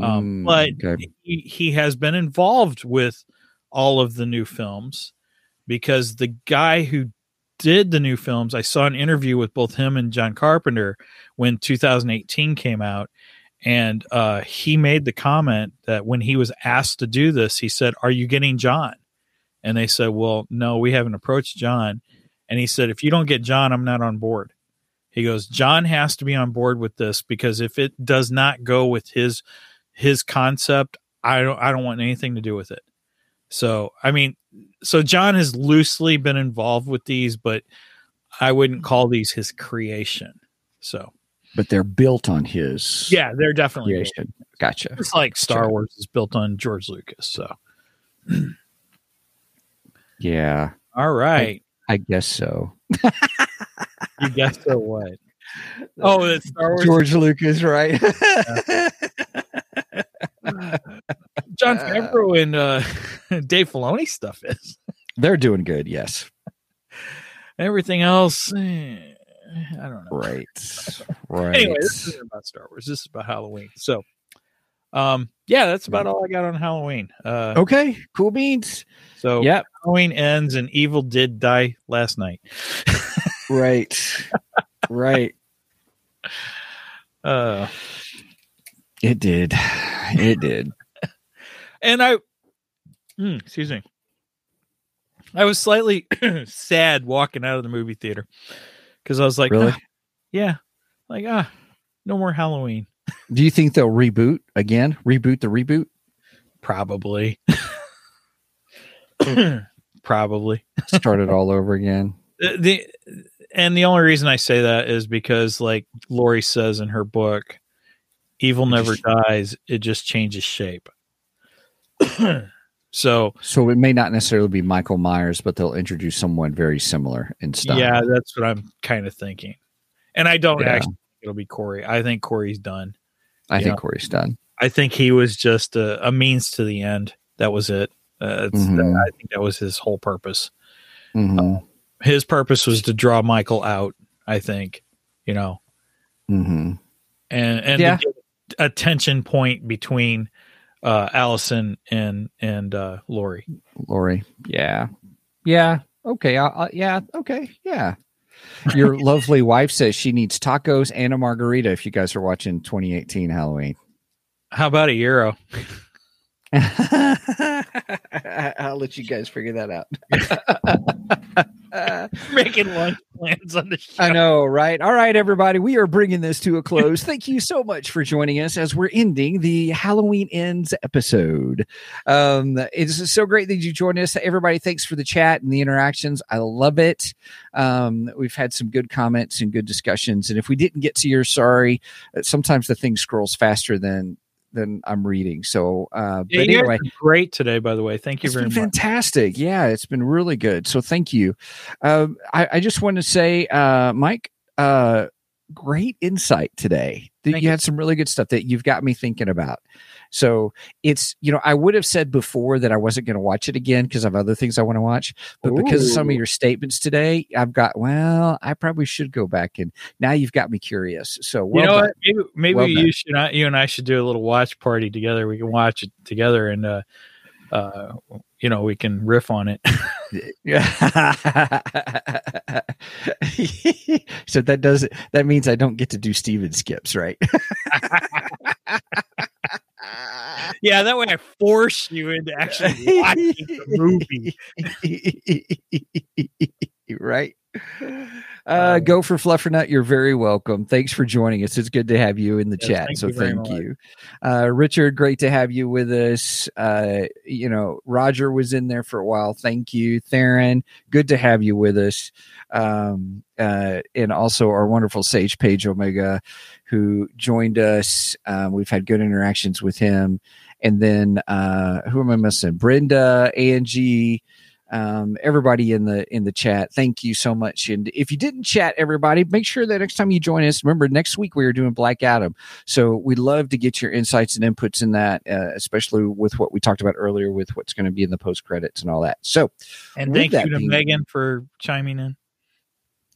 B: Um,
A: Mm,
B: but
A: okay.
B: he, he has been involved with all of the new films because the guy who did the new films, I saw an interview with both him and John Carpenter when 2018 came out. And uh, he made the comment that when he was asked to do this, he said, Are you getting John? And they said, Well, no, we haven't approached John. And he said, If you don't get John, I'm not on board. He goes, John has to be on board with this because if it does not go with his his concept, I don't I don't want anything to do with it. So I mean, so John has loosely been involved with these, but I wouldn't call these his creation. So
A: But they're built on his
B: yeah, they're definitely
A: creation. Gotcha.
B: It's like Star
A: Sure.
B: Wars is built on George Lucas. So
A: Yeah,
B: all right,
A: I guess so.
B: you guess so what? Oh, it's Star Wars.
A: George Lucas, right?
B: Jon Favreau and uh, Dave Filoni stuff is.
A: they're doing good. Yes.
B: Everything else, eh, I don't know.
A: Right. Right.
B: Anyway, this isn't about Star Wars. This is about Halloween. So, um, yeah, that's about all I got on Halloween. Uh,
A: okay. Cool beans.
B: so
A: yeah,
B: Halloween ends and evil did die last night.
A: Right. right.
B: Uh,
A: It did. It did.
B: and I, Hmm, excuse me, I was slightly sad walking out of the movie theater because I was like,
A: Really?
B: "Ah, yeah, like ah, no more Halloween.
A: Do you think they'll reboot again? Reboot the reboot?
B: Probably, probably.
A: Start it all over again?
B: the, the and the only reason I say that is because like Laurie says in her book, evil never dies, it just changes shape. so
A: So it may not necessarily be Michael Myers, but they'll introduce someone very similar in style.
B: yeah, that's what I'm kind of thinking. And I don't
A: Yeah.
B: actually think it'll be Corey. I think Corey's done.
A: I think
B: yeah.
A: Corey's done.
B: I think he was just a, a means to the end. That was it. Uh, it's,
A: Mhm.
B: I think that was his whole purpose.
A: Mhm.
B: His purpose was to draw Michael out. I think, you know,
A: Mhm.
B: and and
A: Yeah.
B: to a tension point between uh Allison and and uh Laurie.
A: Laurie. Yeah. Yeah. Okay. I, I, yeah. Okay. Yeah. Your lovely wife says she needs tacos and a margarita if you guys are watching 2018 Halloween.
B: How about a euro?
A: I'll let you guys figure that out.
B: Making lunch plans on the show.
A: I know, right? All right, everybody, we are bringing this to a close. Thank you so much for joining us as we're ending the Halloween Ends episode. Um, it's so great that you joined us. Everybody, thanks for the chat and the interactions. I love it. Um, we've had some good comments and good discussions. And if we didn't get to your sorry, uh, sometimes the thing scrolls faster than than I'm reading. So, uh,
B: Yeah,
A: but anyway,
B: great today, by the way. Thank you
A: it's
B: very
A: been
B: much.
A: fantastic. Yeah, it's been really good. So thank you. Um, I, I just want to say, uh, Mike, uh, great insight today. That you
B: you.
A: had some really good stuff that you've got me thinking about. So it's you know I would have said before that I wasn't going to watch it again because I have other things I want to watch, but because of some of your statements today, I've got well, I probably should go back and now you've got me curious. So well
B: you know what? Maybe maybe
A: Well
B: you should not, you and I should do a little watch party together. We can watch it together and uh uh you know, we can riff on it.
A: Yeah. so that does that means I don't get to do Steven skips, right?
B: yeah, that way I force you into actually watching the movie.
A: right. Uh, go for Fluffernut. You're very welcome. Thanks for joining us. It's good to have you in the
B: Yes,
A: chat.
B: thank
A: so
B: you
A: thank you, uh, Richard. Great to have you with us. Uh, you know, Roger was in there for a while. Thank you, Theron. Good to have you with us. Um, uh, and also our wonderful Sage Page Omega, who joined us. Um, we've had good interactions with him. and then uh, who am I missing? Brenda, Angie, um, everybody in the in the chat. Thank you so much. And if you didn't chat, everybody, make sure that next time you join us, remember next week we are doing Black Adam. So we'd love to get your insights and inputs in that, uh, especially with what we talked about earlier with what's going to be in the post credits and all that. So,
B: And thank you to Megan for chiming in.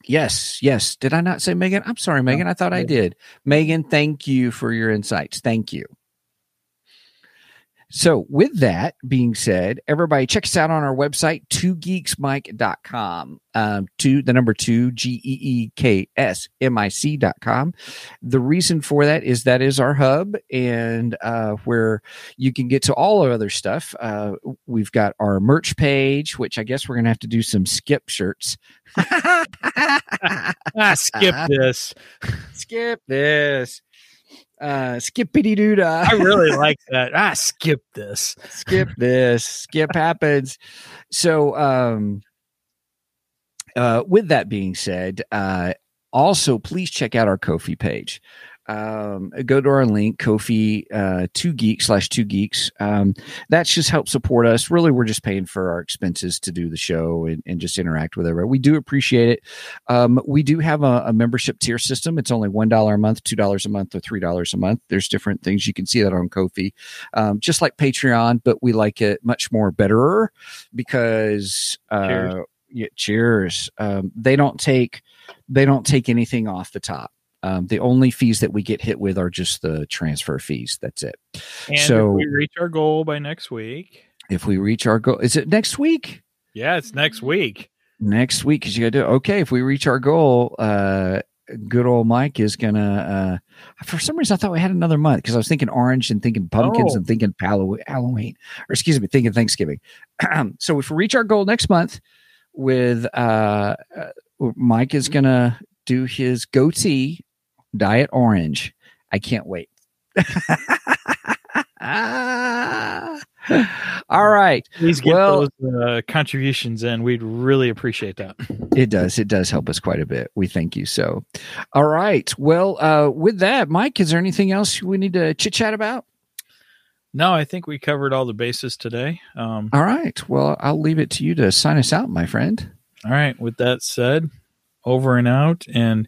A: yes, yes. Did I not say Megan? I'm sorry, Megan. I thought I did. Megan, thank you for your insights. Thank you. So, with that being said, everybody check us out on our website, twogeeksmike.com. Um, two, the number two, G E E K S M I C.com. The reason for that is that is our hub and uh, where you can get to all our other stuff. Uh, we've got our merch page, which I guess we're going to have to do some skip shirts.
B: Ah, skip this.
A: skip this. Uh, skippity doo dah.
B: I really like that. Ah, skip this.
A: skip this skip happens so um uh with that being said uh also please check out our Ko-fi page um go to our link Ko-fi uh two geeks slash two geeks. Um that's just help support us. Really we're just paying for our expenses to do the show and, and just interact with everybody. We do appreciate it. Um we do have a, a membership tier system. It's only one dollar a month two dollars a month or three dollars a month. There's different things you can see that on Ko-fi. Um, just like Patreon, but we like it much more better because uh,
B: Cheers.
A: yeah, cheers. Um, they don't take they don't take anything off the top. Um, the only fees that we get hit with are just the transfer fees. That's it.
B: And
A: So-
B: if we reach our goal by next week.
A: If we reach our goal, is it next week?
B: Yeah, it's next week.
A: Next week, because you got to do okay. If we reach our goal, uh, good old Mike is gonna. Uh, for some reason, I thought we had another month because I was thinking orange and thinking pumpkins
B: Oh.
A: and thinking Hallow- Halloween, or excuse me, thinking Thanksgiving. so if we reach our goal next month, with uh, uh, Mike is gonna do his goatee diet orange. I can't wait. All right.
B: Please get
A: Well-
B: those uh, contributions in. We'd really appreciate that.
A: It does. It does help us quite a bit. We thank you. So, all right. Well, uh, with that, Mike, is there anything else we need to chit chat about?
B: No, I think we covered all the bases today. Um,
A: All right. Well, I'll leave it to you to sign us out, my friend.
B: all right. With that said, over and out. And